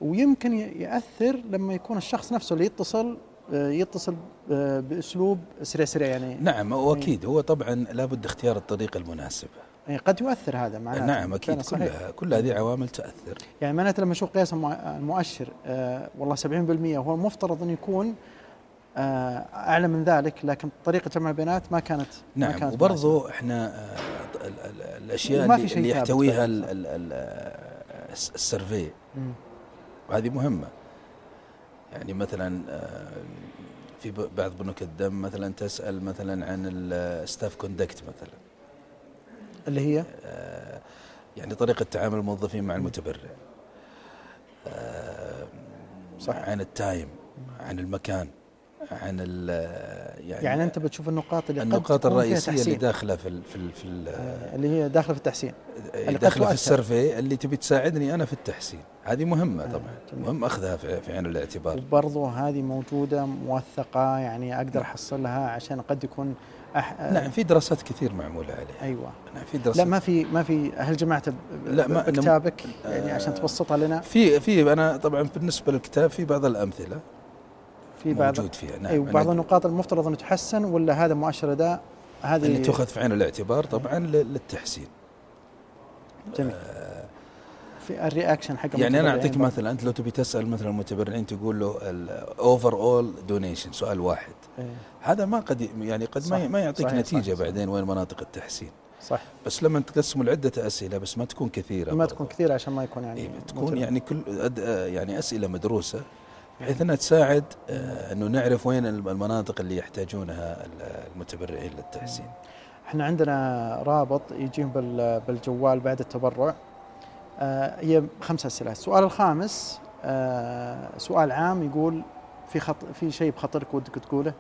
ويمكن يأثر لما يكون الشخص نفسه اللي يتصل آه، يتصل آه، بأسلوب سريع سريع يعني. نعم واكيد هو طبعا لابد اختيار الطريقة المناسبه يعني قد يؤثر هذا معناته نعم أكيد. كلها كل هذه عوامل تاثر يعني معناته لما أشوف قياس المؤشر آه والله 70% هو المفترض انه يكون آه أعلى من ذلك لكن طريقة جمع البيانات ما كانت نعم ما كانت وبرضه إحنا آه الأشياء اللي, اللي يحتويها السيرفي وهذه مهمة. يعني مثلا آه، في بعض بنوك الدم مثلا تسأل مثلا عن ال staff conduct مثلا. اللي هي؟ آه، يعني طريقة تعامل الموظفين مع المتبرع. آه، صح. عن ال time عن المكان. عن ال يعني يعني أنت بتشوف النقاط اللي النقاط الرئيسية اللي داخلة في ال في ال في آه، اللي هي داخلة في التحسين. اللي داخلة في السيرفي اللي تبي تساعدني أنا في التحسين. هذه مهمة آه طبعا. مهم أخذها في عين الاعتبار. وبرضه هذه موجودة موثقة يعني أقدر احصل لها عشان قد يكون أح... آه، نعم في دراسات كثير معمولة عليها. أيوه. نعم في دراسات. لا ما في ما في هل جمعت لا ما بكتابك؟ يعني عشان تبسطها لنا. في في أنا طبعا بالنسبة للكتاب في بعض الأمثلة. في بعض موجود فيها. نعم. أيوة بعض النقاط المفترض أن تحسن ولا هذا مؤشر أداء؟ هذه اللي تؤخذ في عين الاعتبار طبعا للتحسين. جميل. آه في ال reaction حق يعني أنا أعطيك مثلا أنت لو تبي تسأل مثلا المتبرعين تقول له ال overall donation سؤال واحد. إيه؟ هذا ما قد يعني قد ما ما يعطيك صحيح نتيجة صحيح. بعدين وين مناطق التحسين. صح. بس لما تقسمه لعده أسئلة بس ما تكون كثيرة ما تكون كثيرة عشان ما يكون يعني إيه تكون يعني كل يعني أسئلة مدروسة. بحيث إنها تساعد آه، إنه نعرف وين المناطق اللي يحتاجونها المتبرعين للتحسين. إحنا عندنا رابط يجيهم بالجوال بعد التبرع. آه، هي خمس أسئلة، السؤال الخامس آه، سؤال عام يقول في خط في شيء بخطرك ودك تقوله؟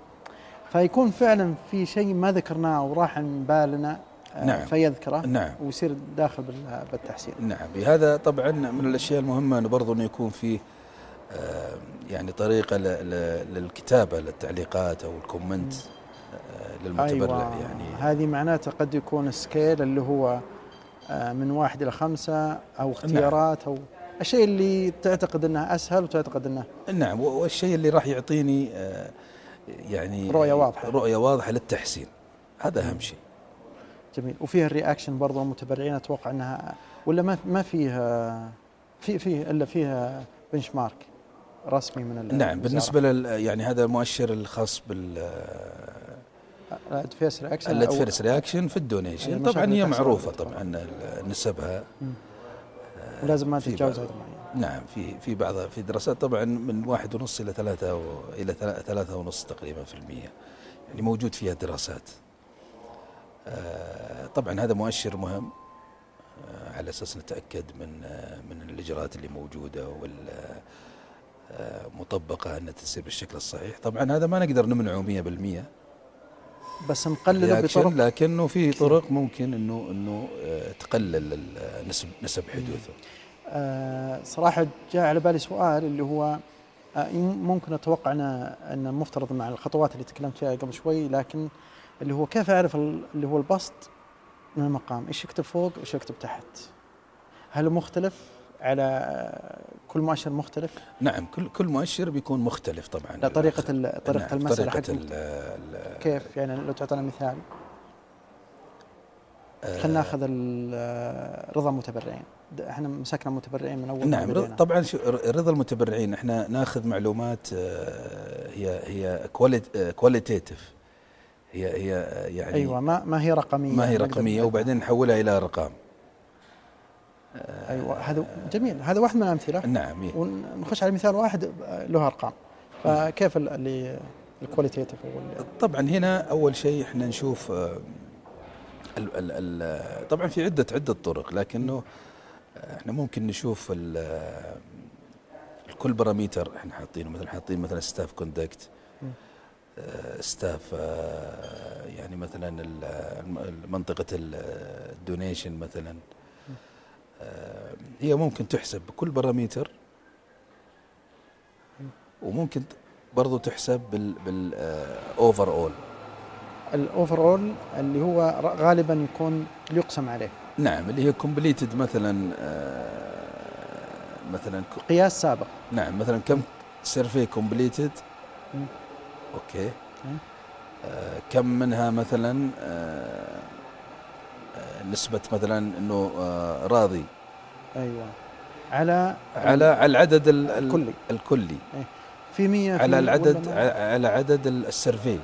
فيكون فعلا في شيء ما ذكرناه وراح عن بالنا نعم. فيذكره نعم. ويصير داخل بالتحسين. نعم. هذا طبعا من الأشياء المهمة إنه برضه إنه يكون فيه يعني طريقة للكتابة للتعليقات أو ال comment آه، للمتبرع أيوة. يعني. هذه معناته قد يكون scale اللي هو آه، من واحد إلى خمسة أو اختيارات أو الشيء اللي تعتقد أنه أسهل وتعتقد أنه نعم والشيء اللي راح يعطيني آه، يعني رؤية واضحة. رؤية واضحة للتحسين. هذا أهم شيء. جميل. وفيها ال reaction برضو المتبرعين أتوقع أنها ولا ما ما فيها في فيه إلا فيها benchmark رسمي من ال- نعم الوزارة. بالنسبة لل يعني هذا المؤشر الخاص بال ال adverse reaction ال adverse reaction في ال donation. المشاكل طبعا هي بالإطلاق. طبعا نسبها. ولازم ما تتجاوز هذا نعم في في بعض في دراسات طبعا من واحد ونص إلى ثلاثة و إلى ثلا- ثلاثة ونص تقريبا في المية. يعني موجود فيها دراسات آه، طبعا هذا مؤشر مهم آه، على أساس نتأكد من آه، من الإجراءات اللي موجودة وال مطبقة أنها تصير بالشكل الصحيح. طبعا هذا ما نقدر نمنعه 100% بس نقلله رياكشن، بطرق لكنه في طرق ممكن انه إنه آه، تقلل نسب نسب حدوثه. آه، صراحة جاء على بالي سؤال اللي هو آه، ممكن أتوقع أن أن المفترض مع الخطوات اللي تكلمت فيها قبل شوي لكن اللي هو كيف أعرف ال- اللي هو البسط من المقام؟ إيش يكتب فوق؟ وإيش يكتب تحت؟ هل مختلف؟ على آه، كل مؤشر مختلف؟ نعم كل كل مؤشر بيكون مختلف طبعا. لا طريقة ال- طريقة نعم، المسألة طريقة كيف؟ يعني لو تعطينا مثال. آه، خلينا ناخذ آه، رضا المتبرعين. إحنا مسكنا متبرعين من أول نعم بدينا. طبعا رضا المتبرعين إحنا ناخذ معلومات آه، هي هي qualitative هي هي آه، يعني أيوه ما ما هي رقمية ما هي رقمية. وبعدين نحولها إلى ارقام أيوه هذا جميل. هذا واحد من الأمثلة. نعم إيه. ونخش على مثال واحد له أرقام. فكيف ال- اللي ال qualitative طبعا هنا أول شيء إحنا نشوف آه، ال ال ال طبعا في عدة عدة طرق لكنه آه، إحنا ممكن نشوف آه، كل parameter إحنا حاطينه مثلا حاطين مثلا staff conduct. staff يعني مثلا منطقه ال donation مثلا آه، هي ممكن تحسب بكل parameter وممكن برضو تحسب بال بال overall ال overall اللي هو غالبا يكون يقسم عليه. نعم اللي هي completed مثلا آه، مثلا قياس سابق. نعم مثلا كم survey completed. Okay. آه، كم منها مثلا؟ آه، نسبة مثلا إنه آه، راضي. أيوه. على على على العدد ال- ال- الكلي. الكلي. في 100 على العدد على عدد ال- ال survey.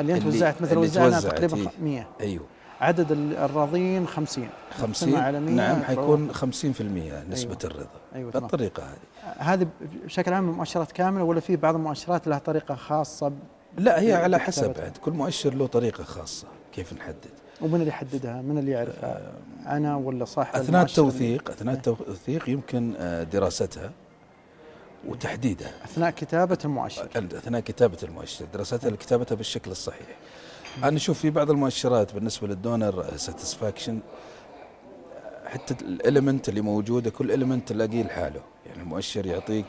اللي أنت وزعت مثلا وزعنا تقريبا إيه. خ- 100 أيوه. عدد ال- الراضيين 50 50 على 100 نعم حيكون 50% نسبة أيوة. الرضا تمام. بالطريقة هذه. هذه بشكل عام مؤشرات كاملة ولا في بعض المؤشرات لها طريقة خاصة؟ ب- لا هي على حسب كل مؤشر له طريقة خاصة كيف نحدد. ومن اللي يحددها؟ من اللي يعرفها؟ أنا ولا صاحب أثناء التوثيق أثناء إيه. التوثيق يمكن آه، دراستها وتحديدها أثناء كتابة المؤشر أثناء كتابة المؤشر دراستها لكتابتها بالشكل الصحيح أنا أشوف في بعض المؤشرات بالنسبة لل donor satisfaction حتى ال element اللي موجودة كل element تلاقيه لحاله يعني المؤشر يعطيك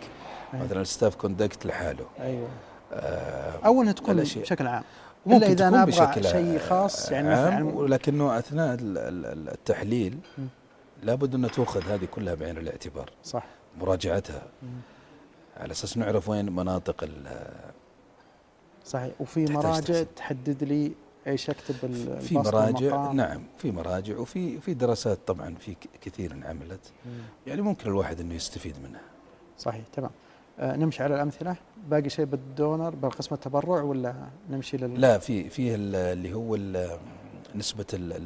أيوة. مثلا ال staff conduct لحاله أيوه آه، أو انها تكون. بشكل عام ممكن إلا إذا تكون أنا أبغى شيء خاص يعني مثلا ولكنه أثناء ال- ال- التحليل. لابد أن تؤخذ هذه كلها بعين الاعتبار صح مراجعتها مم. على أساس نعرف وين مناطق ال- صحيح وفي مراجع. تحدد لي إيش أكتب في مراجع والمقام. نعم في مراجع وفي في دراسات طبعا في كثير انعملت. يعني ممكن الواحد إنه يستفيد منها صحيح تمام نمشي على الأمثلة. باقي شيء بالدونر بالقسم التبرع ولا نمشي لل لا في في ال- اللي هو ال-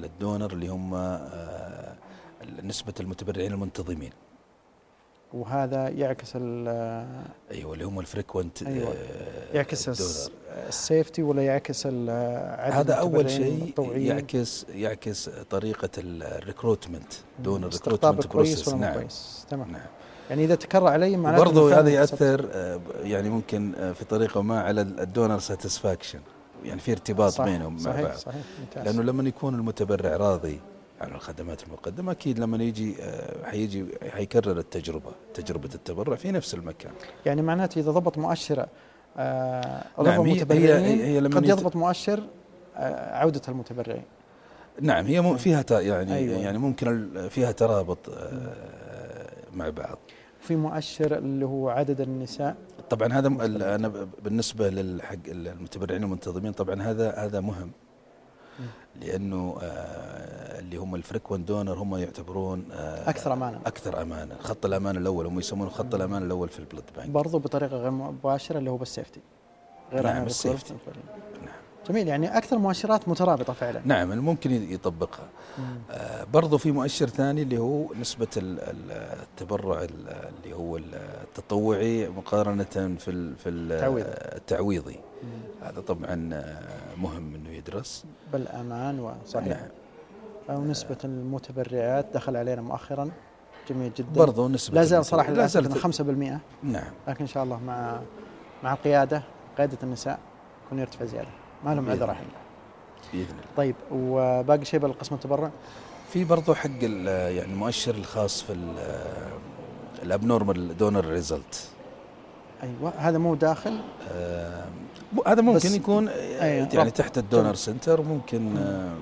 الدونر اللي هم آه، نسبة المتبرعين المنتظمين. وهذا يعكس ال- أيوه اللي هم ال frequent أيوة. يعكس الس- ال safety ولا يعكس عدد هذا أول شيء؟ يعكس يعكس طريقة ال recruitment donor استقطاب recruitment كويس process نعم. كويس؟ تمام. نعم. يعني إذا تكرر علي معناته وبرضه إنه هذا ياثر آه، يعني ممكن آه، في طريقة ما على ال donor satisfaction يعني في ارتباط صح بينهم مع صحيح بعض. صحيح لأنه لما يكون المتبرع راضي عن الخدمات المقدمة أكيد لما يجي آه، حيجي حيكرر التجربة تجربة التبرع في نفس المكان. يعني معناته إذا ضبط مؤشر آه نعم، هي- هي- هي لما قد يضبط مؤشر آه عودة المتبرعين. نعم هي فيها يعني أيوة. يعني ممكن فيها ترابط آه، مع بعض. في مؤشر اللي هو عدد النساء. طبعا هذا أنا بالنسبة للحق المتبرعين المنتظمين طبعا هذا هذا مهم. لأنه آه، اللي هم ال frequent donor هم يعتبرون آه، أكثر أمانة. أكثر أمانة. خط الامان الأول هم يسمونه خط الامان الأول في البلد بانك برضو بطريقة غير مباشرة اللي هو بالسيفتي غير نعم،. الريكورد. نعم. جميل يعني أكثر مؤشرات مترابطة فعلا. نعم ممكن يطبقها. آه، برضو في مؤشر ثاني اللي هو نسبة ال- ال- التبرع ال- اللي هو التطوعي مقارنة في في ال- التعويضي. هذا طبعا آه، مهم إنه يدرس. بالأمان وصحيح. نعم. أو نسبة المتبرعات دخل علينا مؤخرا. جميل جدا. برضو نسبة لا زال صراحة لا للأسف زالت إنه 5% نعم. لكن إن شاء الله مع مع القيادة قيادة النساء يكون يرتفع زيادة. ما لهم عذر. الحين بإذن الله طيب وباقي شيء بالقسم التبرع في برضو حق يعني المؤشر الخاص في ال abnormal donor result أيوة هذا مو داخل هذا ممكن يكون آه، أيوة، يعني. تحت ال donor. center ممكن آه،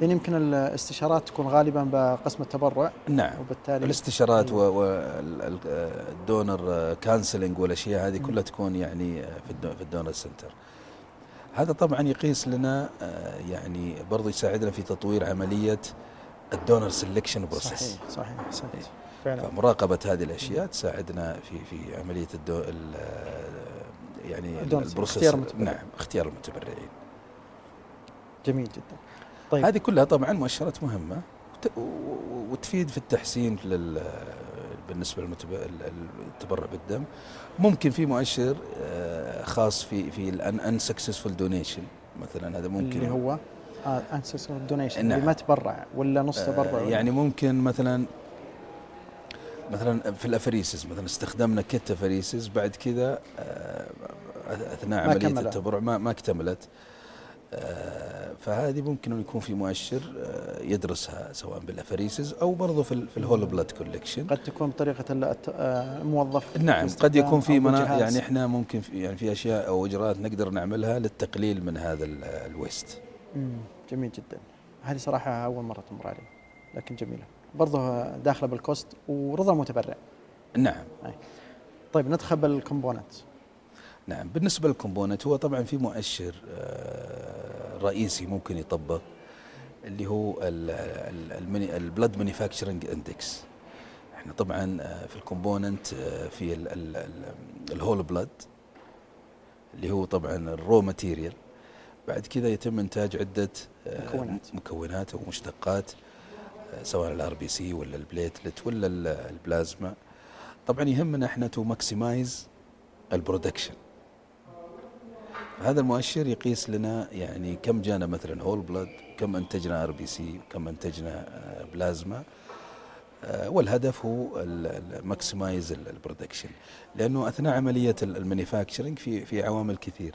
لأن يمكن الاستشارات تكون غالبا بقسم التبرع نعم وبالتالي الاستشارات أيوة. وال donor counseling والأشياء هذه. كلها تكون يعني آه، في ال donor center هذا طبعا يقيس لنا آه، يعني برضو يساعدنا في تطوير عملية ال donor selection process صحيح صحيح أحسنت إيه. فعلا. فمراقبة هذه الأشياء تساعدنا في في عملية الدو ال- آه، يعني ال process اختيار. نعم اختيار المتبرعين جميل جدا. طيب. هذه كلها طبعا مؤشرات مهمة. وتفيد في التحسين لل بالنسبة للتبرع بالدم ممكن في مؤشر آه، خاص في في الان successful donation مثلا هذا ممكن اللي هو unsuccessful donation نعم. اللي ما تبرع ولا نص تبرع آه، ولا- يعني ممكن مثلا مثلا في ال apheresis مثلا استخدمنا kit apheresis بعد كذا آه، أثناء عملية. التبرع ما ما اكتملت آه، فهذه ممكن أن يكون في مؤشر آه، يدرسها سواء بال apheresis أو برضه في في ال whole blood collection قد تكون بطريقة ال- الت- آه، الموظف نعم قد يكون في أو منا. يعني إحنا ممكن في يعني في أشياء أو إجراءات نقدر نعملها للتقليل من هذا ال- ال waste جميل جدا. هذه صراحة أول مرة تمر علي لكن جميلة. برضه داخلة بال cost ورضا المتبرع نعم. طيب ندخل بال component نعم بالنسبة لل component هو طبعا في مؤشر آه، رئيسي ممكن يطبق اللي هو ال blood manufacturing index إحنا طبعا آه، في ال component آه، في ال whole blood اللي هو طبعا ال raw material بعد كذا يتم إنتاج عدة آه، مكونات. مكونات أو مشتقات آه، سواء ال RBC ولا ال platelet ولا ال- البلازما طبعا يهمنا إحنا to maximize ال production هذا المؤشر يقيس لنا يعني كم جانا مثلا whole blood كم أنتجنا RBC كم أنتجنا آه، بلازما آه، والهدف هو maximize ال production لأنه أثناء عملية ال manufacturing في في عوامل كثير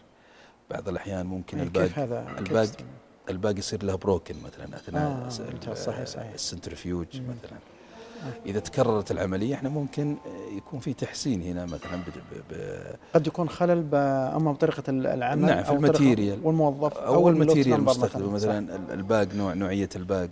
بعض الأحيان ممكن يعني ال bag كيف هذا كيف ال bag يصير له broken مثلا أثناء آه، صحيح، صحيح. ال centrifuge. مثلا. إذا تكررت العملية إحنا ممكن يكون في تحسين هنا مثلا ب- ب- قد يكون خلل أما بطريقة ال- العمل نعم، في أو ال material. والموظف أو ال lot ال material المستخدم مثلا. ال- ال bag نوع نوعية الباق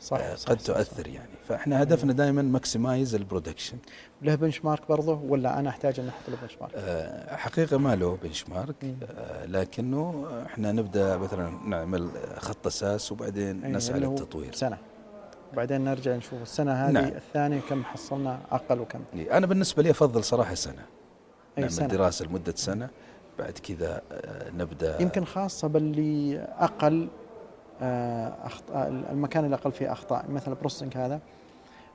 صح, آه، صح قد صح تؤثر يعني. فإحنا هدفنا دائما maximize ال production له benchmark برضه ولا أنا أحتاج ان أحط له benchmark؟ آه، حقيقة ما له benchmark. آه، لكنه إحنا نبدأ مثلا نعمل خط أساس وبعدين أي نسعى للتطوير. سنة. بعدين نرجع نشوف السنة هذه نعم. الثانية كم حصلنا أقل وكم. أنا بالنسبة لي أفضل صراحة سنة. أي نعمل سنة؟ دراسه لمدة سنة. بعد كذا آه، نبدأ. يمكن خاصة باللي أقل آه، اخطاء المكان اللي أقل فيه أخطاء. مثل البروسيسنج هذا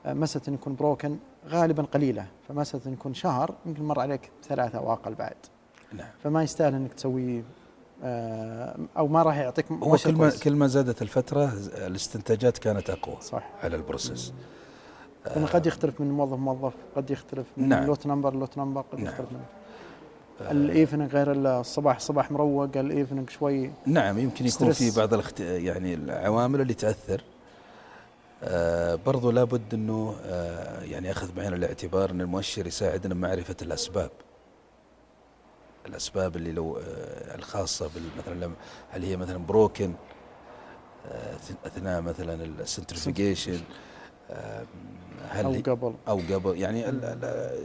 آه، مسألة انه يكون بروكن غالبا قليلة. فمسألة انه يكون شهر يمكن مر عليك ثلاثة أو أقل بعد. نعم. فما يستاهل إنك تسويه آه، أو ما راح يعطيك هو كل ما. كل ما زادت الفترة الاستنتاجات كانت أقوى صح على ال process لأنه قد يختلف من موظف موظف قد يختلف من نعم. lot number lot number قد نعم. يختلف من آه، ال evening غير الصباح صباح مروق ال evening شوي نعم يمكن يكون في. بعض الاخت... يعني العوامل اللي تأثر آه برضو لابد إنه آه يعني أخذ بعين الاعتبار إن المؤشر يساعدنا بمعرفة الأسباب الأسباب اللي لو آه، الخاصة مثلا هل هي مثلا broken آه، أثناء مثلا ال centrifugation هل أو قبل. أو قبل. يعني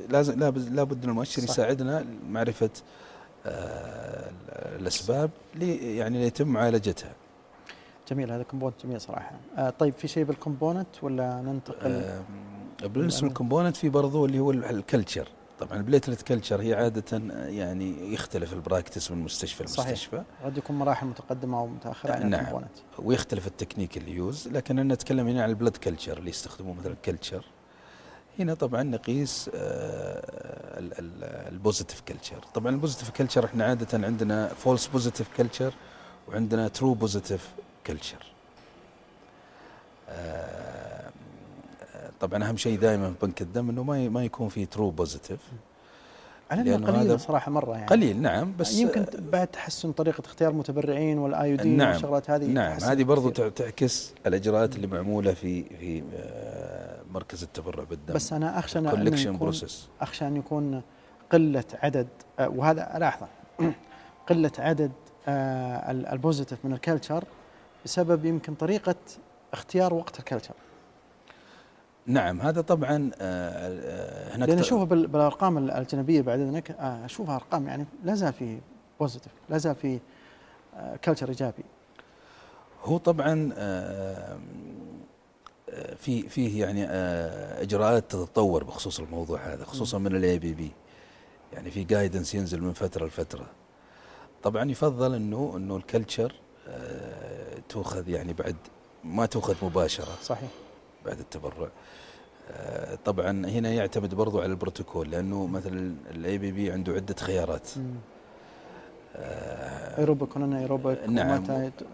لازم لابد المؤشر يساعدنا معرفه الأسباب اللي يعني يتم معالجتها. جميل هذا component جميل صراحة. آه طيب في شيء بال component ولا ننتقل؟ آه بالنسبة لل component في برضو اللي هو ال culture طبعا. ال platelet culture هي عادة يعني يختلف ال practice من مستشفى لمستشفى. صحيح قد يكون مراحل متقدمة أو متأخرة عن نعم. ويختلف التكنيك اللي use. لكن أنا نتكلم هنا عن ال blood culture اللي يستخدموه مثلا culture هنا طبعا نقيس ال positive culture طبعا ال positive culture إحنا عادة عندنا false positive culture وعندنا true positive culture طبعا أهم شيء دائما في بنك الدم إنه ما ما يكون في true positive على انه قليل صراحة مرة يعني. قليل نعم بس يمكن بعد تحسن طريقة اختيار المتبرعين والايودين نعم والشغلات هذه نعم هذه برضو تعكس الإجراءات اللي معمولة في في آه، مركز التبرع بالدم. بس أنا أخشى ان يكون أخشى أن يكون قلة عدد آه، وهذا لاحظه قلة عدد آه، ال positive من ال culture بسبب يمكن طريقة اختيار وقت ال culture نعم هذا طبعا آه، هناك لأن اشوفها بالأرقام الأجنبية بعد اذنك اشوفها أرقام يعني لا زال في positive لا زال في culture إيجابي. هو طبعا في فيه يعني إجراءات تتطور بخصوص الموضوع هذا خصوصا من ال AABB يعني في guidance ينزل من فترة لفترة. طبعا يفضل إنه إنه ال culture آه، تؤخذ يعني بعد ما تؤخذ مباشرة. صحيح. بعد التبرع. آه، طبعا هنا يعتمد برضو على البروتوكول لأنه مثلا ال AABB عنده عدة خيارات. آه، ايروبيك كنا ايروبيك نعم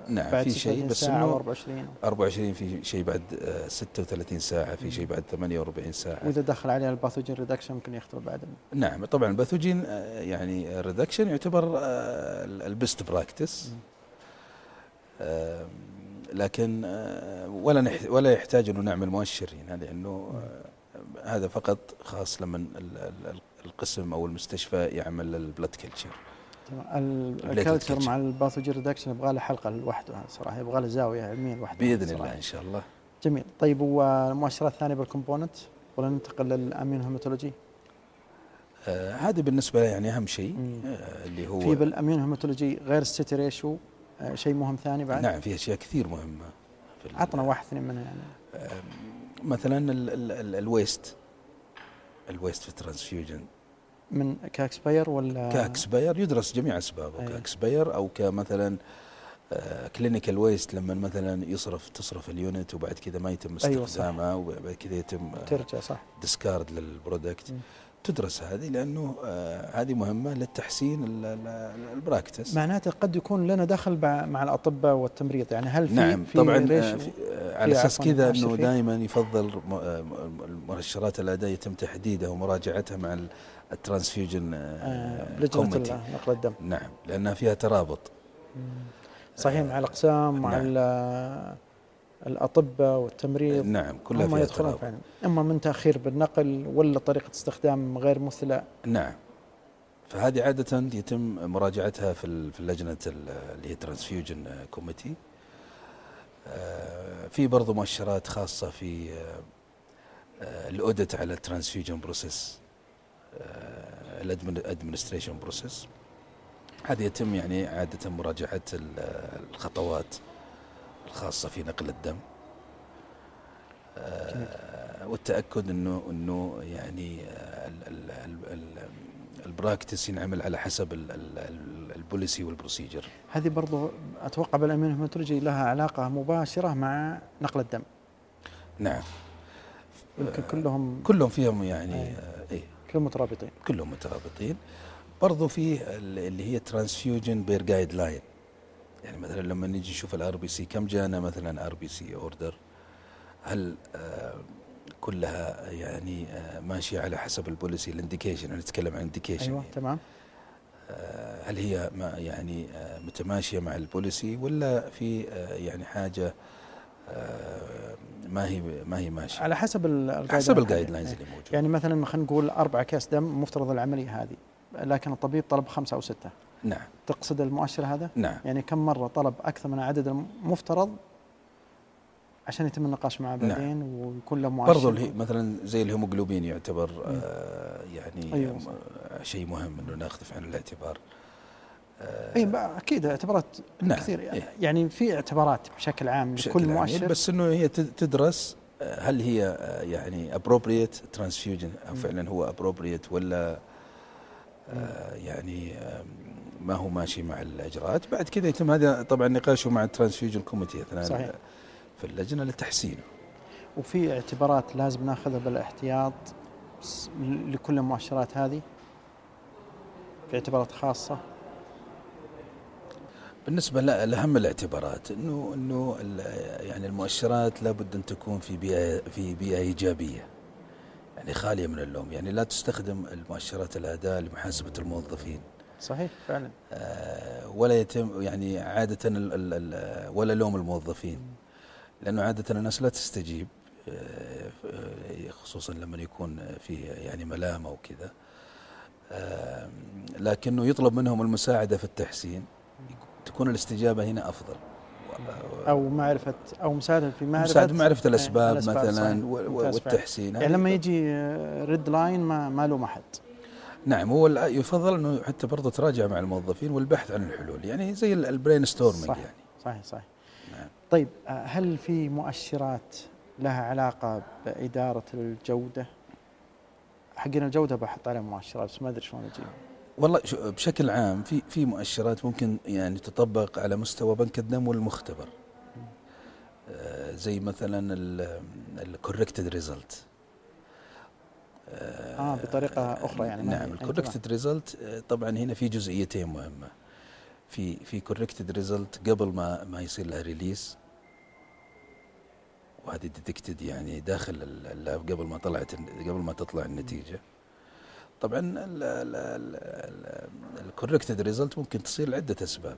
نعم بعد في شيء بس إنه 24 24 في شيء بعد 36 ساعة في شيء بعد 48 ساعة. وإذا دخل عليها ال pathogen reduction ممكن يختبر بعد. نعم طبعا ال pathogen يعني reduction يعتبر ال best practice. لكن ولا ولا يحتاج إنه نعمل مؤشر يعني لأنه هذا فقط خاص لما القسم أو المستشفى يعمل ال blood culture ال culture مع ال pathogen reduction يبغى له حلقة لوحده صراحة. يبغى له زاوية علمية لوحده بإذن الله إن شاء الله. جميل. طيب والمؤشرات الثانية بال component؟ ولا ننتقل لل immunohematology؟ آه بالنسبة يعني أهم شيء آه اللي هو في بال immunohematology غير ال C/T ratio آه شيء مهم ثاني بعد؟ نعم في أشياء كثير مهمة عطنا واحد اثنين منها يعني. آه مثلا ال waste. ال waste في ال transfusion من ك expire ولا؟ ك expire يدرس جميع أسبابه أيه. ك expire أو كمثلا clinical waste لما مثلا يصرف تصرف ال unit وبعد كذا ما يتم استخدامه أيوة وبعد كذا يتم ترجع صح. discard لل product. تدرس هذه لأنه آه هذه مهمة للتحسين ال practice معناته قد يكون لنا دخل مع الأطباء والتمريض. يعني هل في نعم في طبعا آه في آه على أساس كذا أنه دائما يفضل مؤشرات الأداء يتم تحديدها ومراجعتها مع ال transfusion آه لجنة نقل الدم. نعم لأنها فيها ترابط. صحيح مع الأقسام مع نعم. الأطباء والتمريض نعم كلها فيها ترابط فعلا. أما من تأخير بالنقل ولا طريقة استخدام غير مثلى. نعم. فهذه عادة يتم مراجعتها في في اللجنة اللي هي transfusion committee في برضو مؤشرات خاصة في ال audit على ال transfusion process ال administration process هذا يتم يعني عادة مراجعة الخطوات. الخاصة في نقل الدم. آه والتأكد إنه إنه يعني ال practice ينعمل على حسب ال policy وال procedure. هذه برضو أتوقع بال immunohematology لها علاقة مباشرة مع نقل الدم. نعم. يمكن كلهم كلهم فيهم يعني آه إيه كلهم مترابطين. كلهم مترابطين. برضو في اللي هي transfusion per guideline يعني مثلا لما نيجي نشوف ال RBC كم جانا مثلا RBC order هل آه كلها يعني آه ماشية على حسب ال policy ال indication أنا اتكلم عن indication؟ أيوه يعني. تمام. آه هل هي ما يعني متماشية مع ال policy ولا في يعني حاجة ما هي ما هي ماشية؟ على حسب حسب ال guidelines اللي موجودة. يعني مثلا خلينا نقول أربع أكياس دم مفترض العملية هذه لكن الطبيب طلب خمسة أو ستة. نعم تقصد المؤشر هذا؟ نعم يعني كم مرة طلب أكثر من العدد المفترض عشان يتم النقاش معه نعم. بعدين ويكون له مؤشر برضو الهي مثلا زي الهيموجلوبين يعتبر آه يعني أيوة. شيء مهم إنه ناخذه في عين الاعتبار آه أي أكيد اعتبارات نعم، كثير إيه. يعني في اعتبارات بشكل عام بشكل لكل عام. مؤشر بس إنه هي تد- تدرس آه، هل هي آه، يعني أو مم. فعلا هو appropriate ولا آه، يعني آه، ما هو ماشي مع الإجراءات. بعد كذا يتم هذا طبعا نقاشه مع ال transfusion committee أثناء صحيح. في اللجنة لتحسينه. وفي اعتبارات لازم ناخذها بالاحتياط لكل المؤشرات هذه؟ في اعتبارات خاصة؟ بالنسبة لأهم الاعتبارات انه إنه يعني المؤشرات لابد أن تكون في بيئه في بيئة إيجابية يعني خالية من اللوم. يعني لا تستخدم المؤشرات الاداء لمحاسبة الموظفين. صحيح فعلا. آه، ولا يتم يعني عادة ال ال ال ولا لوم الموظفين. لأنه عادة الناس لا تستجيب آه، آه، خصوصا لما يكون فيه يعني ملامة وكذا لكنه يطلب منهم المساعدة في التحسين. تكون الاستجابة هنا أفضل. أو معرفة أو مساعدة في معرفة. مساعدة معرفة إيه، الأسباب. مثلا. والتحسين. يعني لما يجي red line ما ما له أحد. نعم هو يفضل إنه حتى برضه تراجع مع الموظفين والبحث عن الحلول يعني زي ال brainstorming صح. يعني. صحيح صحيح. نعم. طيب آه، هل في مؤشرات لها علاقة بإدارة الجودة؟ حقين الجودة بحط عليها مؤشرات بس ما أدري شلون أجيب والله بشكل عام في في مؤشرات ممكن يعني تطبق على مستوى بنك الدم والمختبر. آه، زي مثلا ال corrected result آه بطريقة أخرى يعني نعم يعني ال corrected result طبعا هنا في جزئيتين مهمة. في في corrected result قبل ما ما يصير لها release وهذه detected يعني داخل ال- ال lab قبل ما طلعت قبل ما تطلع النتيجة. طبعا ال corrected result ممكن تصير لعدة أسباب.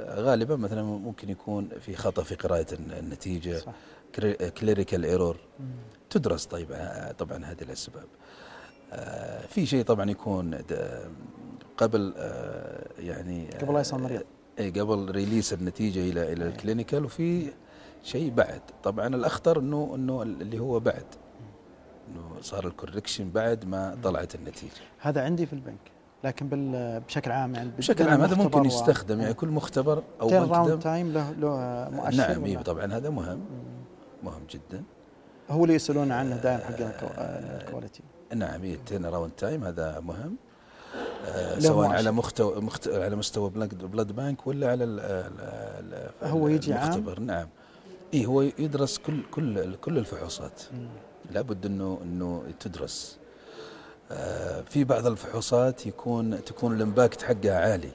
آه، غالبا مثلا ممكن يكون في خطأ في قراءة الن- النتيجة. صح. clerical error مم. تدرس طيب آه، طبعا هذه الأسباب آه، في شيء طبعا يكون قبل آه، يعني قبل لا يصل المريض. اي قبل release النتيجة إلى إلى أي. ال clinical وفي شيء بعد طبعا الأخطر إنه إنه اللي هو بعد إنه صار ال correction بعد ما طلعت النتيجة هذا عندي في البنك لكن بال بشكل عام يعني بشكل عام هذا ممكن يستخدم يعني كل مختبر أو راوند تايم له له مؤشر نعم؟ إيه، طبعا هذا مهم. مهم جدا. هو اللي يسألون عنه دائما حق الكو- ال quality. نعم ال turnaround time هذا مهم. سواء. على مختو مخت... على مستوى blood bank ولا على ال ال ال هو يجي عام؟ المختبر. نعم. اي هو يدرس كل كل كل الفحوصات. لابد انه إنه تدرس. آه في بعض الفحوصات يكون تكون ال impact حقها عالي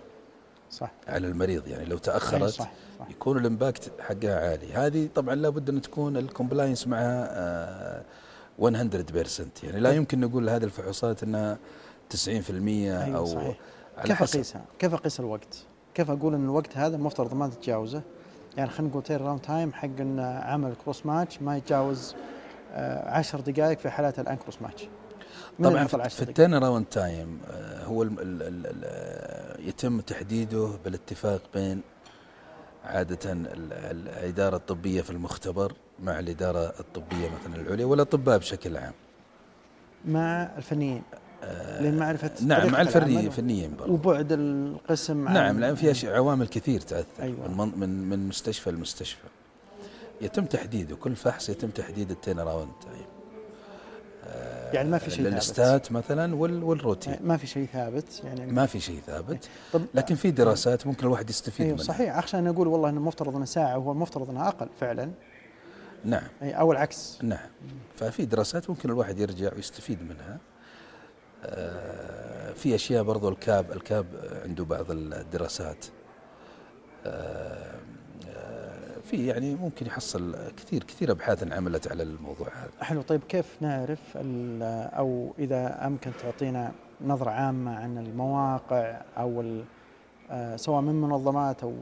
صح. على المريض يعني لو تأخرت صح. صح يكون ال impact حقها عالي هذه طبعا لابد أن تكون ال compliance معها آه 100% يعني لا يمكن نقول هذه الفحوصات إنها 90% أيوة أو صحيح. على كيف أقيسها؟ كيف أقيس الوقت؟ كيف أقول إن الوقت هذا المفترض ما تتجاوزه؟ يعني خلينا نقول turnaround time حق إن عمل crossmatch ما يتجاوز آه، عشر دقائق في حالات ال uncrossmatch. من اللي طبعا في؟ التيرن اراوند تايم هو ال ال ال ال يتم تحديده بالاتفاق بين عادة ال- ال- الإدارة الطبية في المختبر مع الإدارة الطبية مثلا العليا والأطباء بشكل عام مع الفنيين لمعرفة نعم مع الفنيين العمل الفنيين برضو. وبعد القسم عن- نعم لأن في عوامل كثير تأثر أيوة. من من من من مستشفى لمستشفى يتم تحديده كل فحص يتم تحديد ال turnaround time يعني ما في شيء ثابت. لل stat مثلا وال والروتين. ما في شيء ثابت يعني ما في شيء ثابت. طب لكن في دراسات ممكن الواحد يستفيد أيوه منها. صحيح. اخشى ان أقول والله إنه المفترض إنه ساعة وهو المفترض انها أقل فعلا. نعم. أي أو العكس. نعم. ففي دراسات ممكن الواحد يرجع ويستفيد منها. آه، في أشياء برضو الكاب الكاب عنده بعض الدراسات. آه، في يعني ممكن يحصل كثير كثير أبحاث انعملت على الموضوع هذا. حلو. طيب كيف نعرف ال- أو إذا أمكن تعطينا نظرة عامة عن المواقع أو آه، سواء من منظمات أو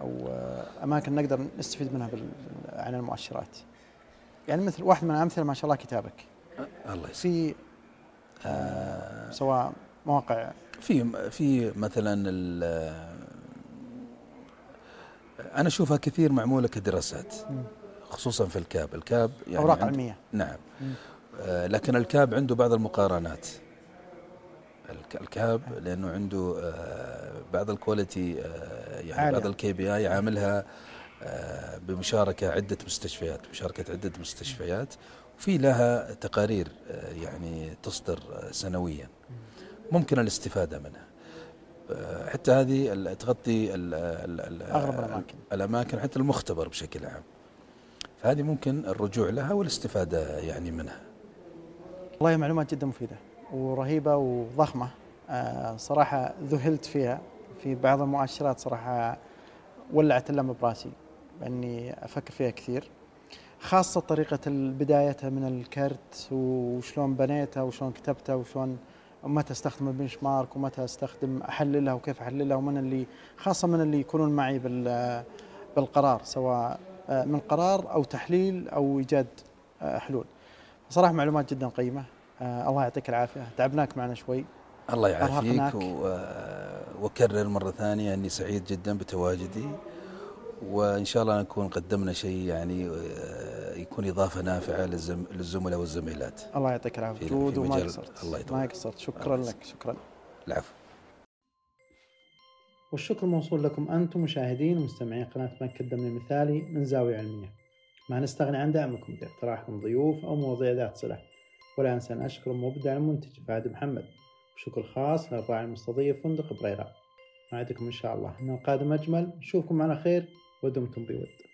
أو آه، أماكن نقدر نستفيد منها عن المؤشرات؟ يعني مثل واحد من الامثله ما شاء الله كتابك. الله يسلمك في آه، سواء مواقع. في في مثلا ال- أنا أشوفها كثير معمولة كدراسات. خصوصا في ال CAP ال CAP يعني أوراق علمية نعم. آه، لكن ال CAP عنده بعض المقارنات الك- ال CAP لأنه عنده آه، بعض ال quality آه، يعني عالية. بعض ال KPI عاملها بمشاركة عدة مستشفيات مشاركة عدة مستشفيات وفي لها تقارير يعني تصدر سنويا ممكن الاستفادة منها حتى هذه تغطي ال- ال- ال- اغلب الأماكن. الأماكن حتى المختبر بشكل عام. فهذه ممكن الرجوع لها والاستفادة يعني منها. والله معلومات جدا مفيدة ورهيبة وضخمة. آه، صراحة ذهلت فيها في بعض المؤشرات صراحة ولعت اللمبه براسي اني أفكر فيها كثير. خاصة طريقة بدايتها من الكرت وشلون بنيتها وشلون كتبتها وشلون متى استخدم البنش مارك ومتى استخدم أحللها وكيف أحللها ومن اللي خاصة من اللي يكونون معي بال بالقرار سواء آه، من قرار أو تحليل أو إيجاد آه، حلول. صراحة معلومات جدا قيمة آه، الله يعطيك العافية تعبناك معنا شوي الله يعافيك. واكرر مرة ثانية أني سعيد جدا بتواجدي وإن شاء الله نكون قدمنا شيء يعني آه، يكون إضافة نافعة للزم... للزملاء والزميلات. الله يعطيك العافية. في- جود وما قصرت الله ما يطول. قصرت شكرا الله لك. شكرا. العفو. والشكر موصول لكم أنتم مشاهدين ومستمعين قناة بنك الدم المثالي من زاوية علمية. ما نستغني عن دعمكم باقتراحكم ضيوف أو مواضيع ذات صلة. ولا أنسى أن أشكر مبدع المنتج فهد محمد. وشكر خاص للراعي المستضيف فندق بريرة. نعدكم إن شاء الله. أن القادم أجمل. نشوفكم على خير. ودمتم بود.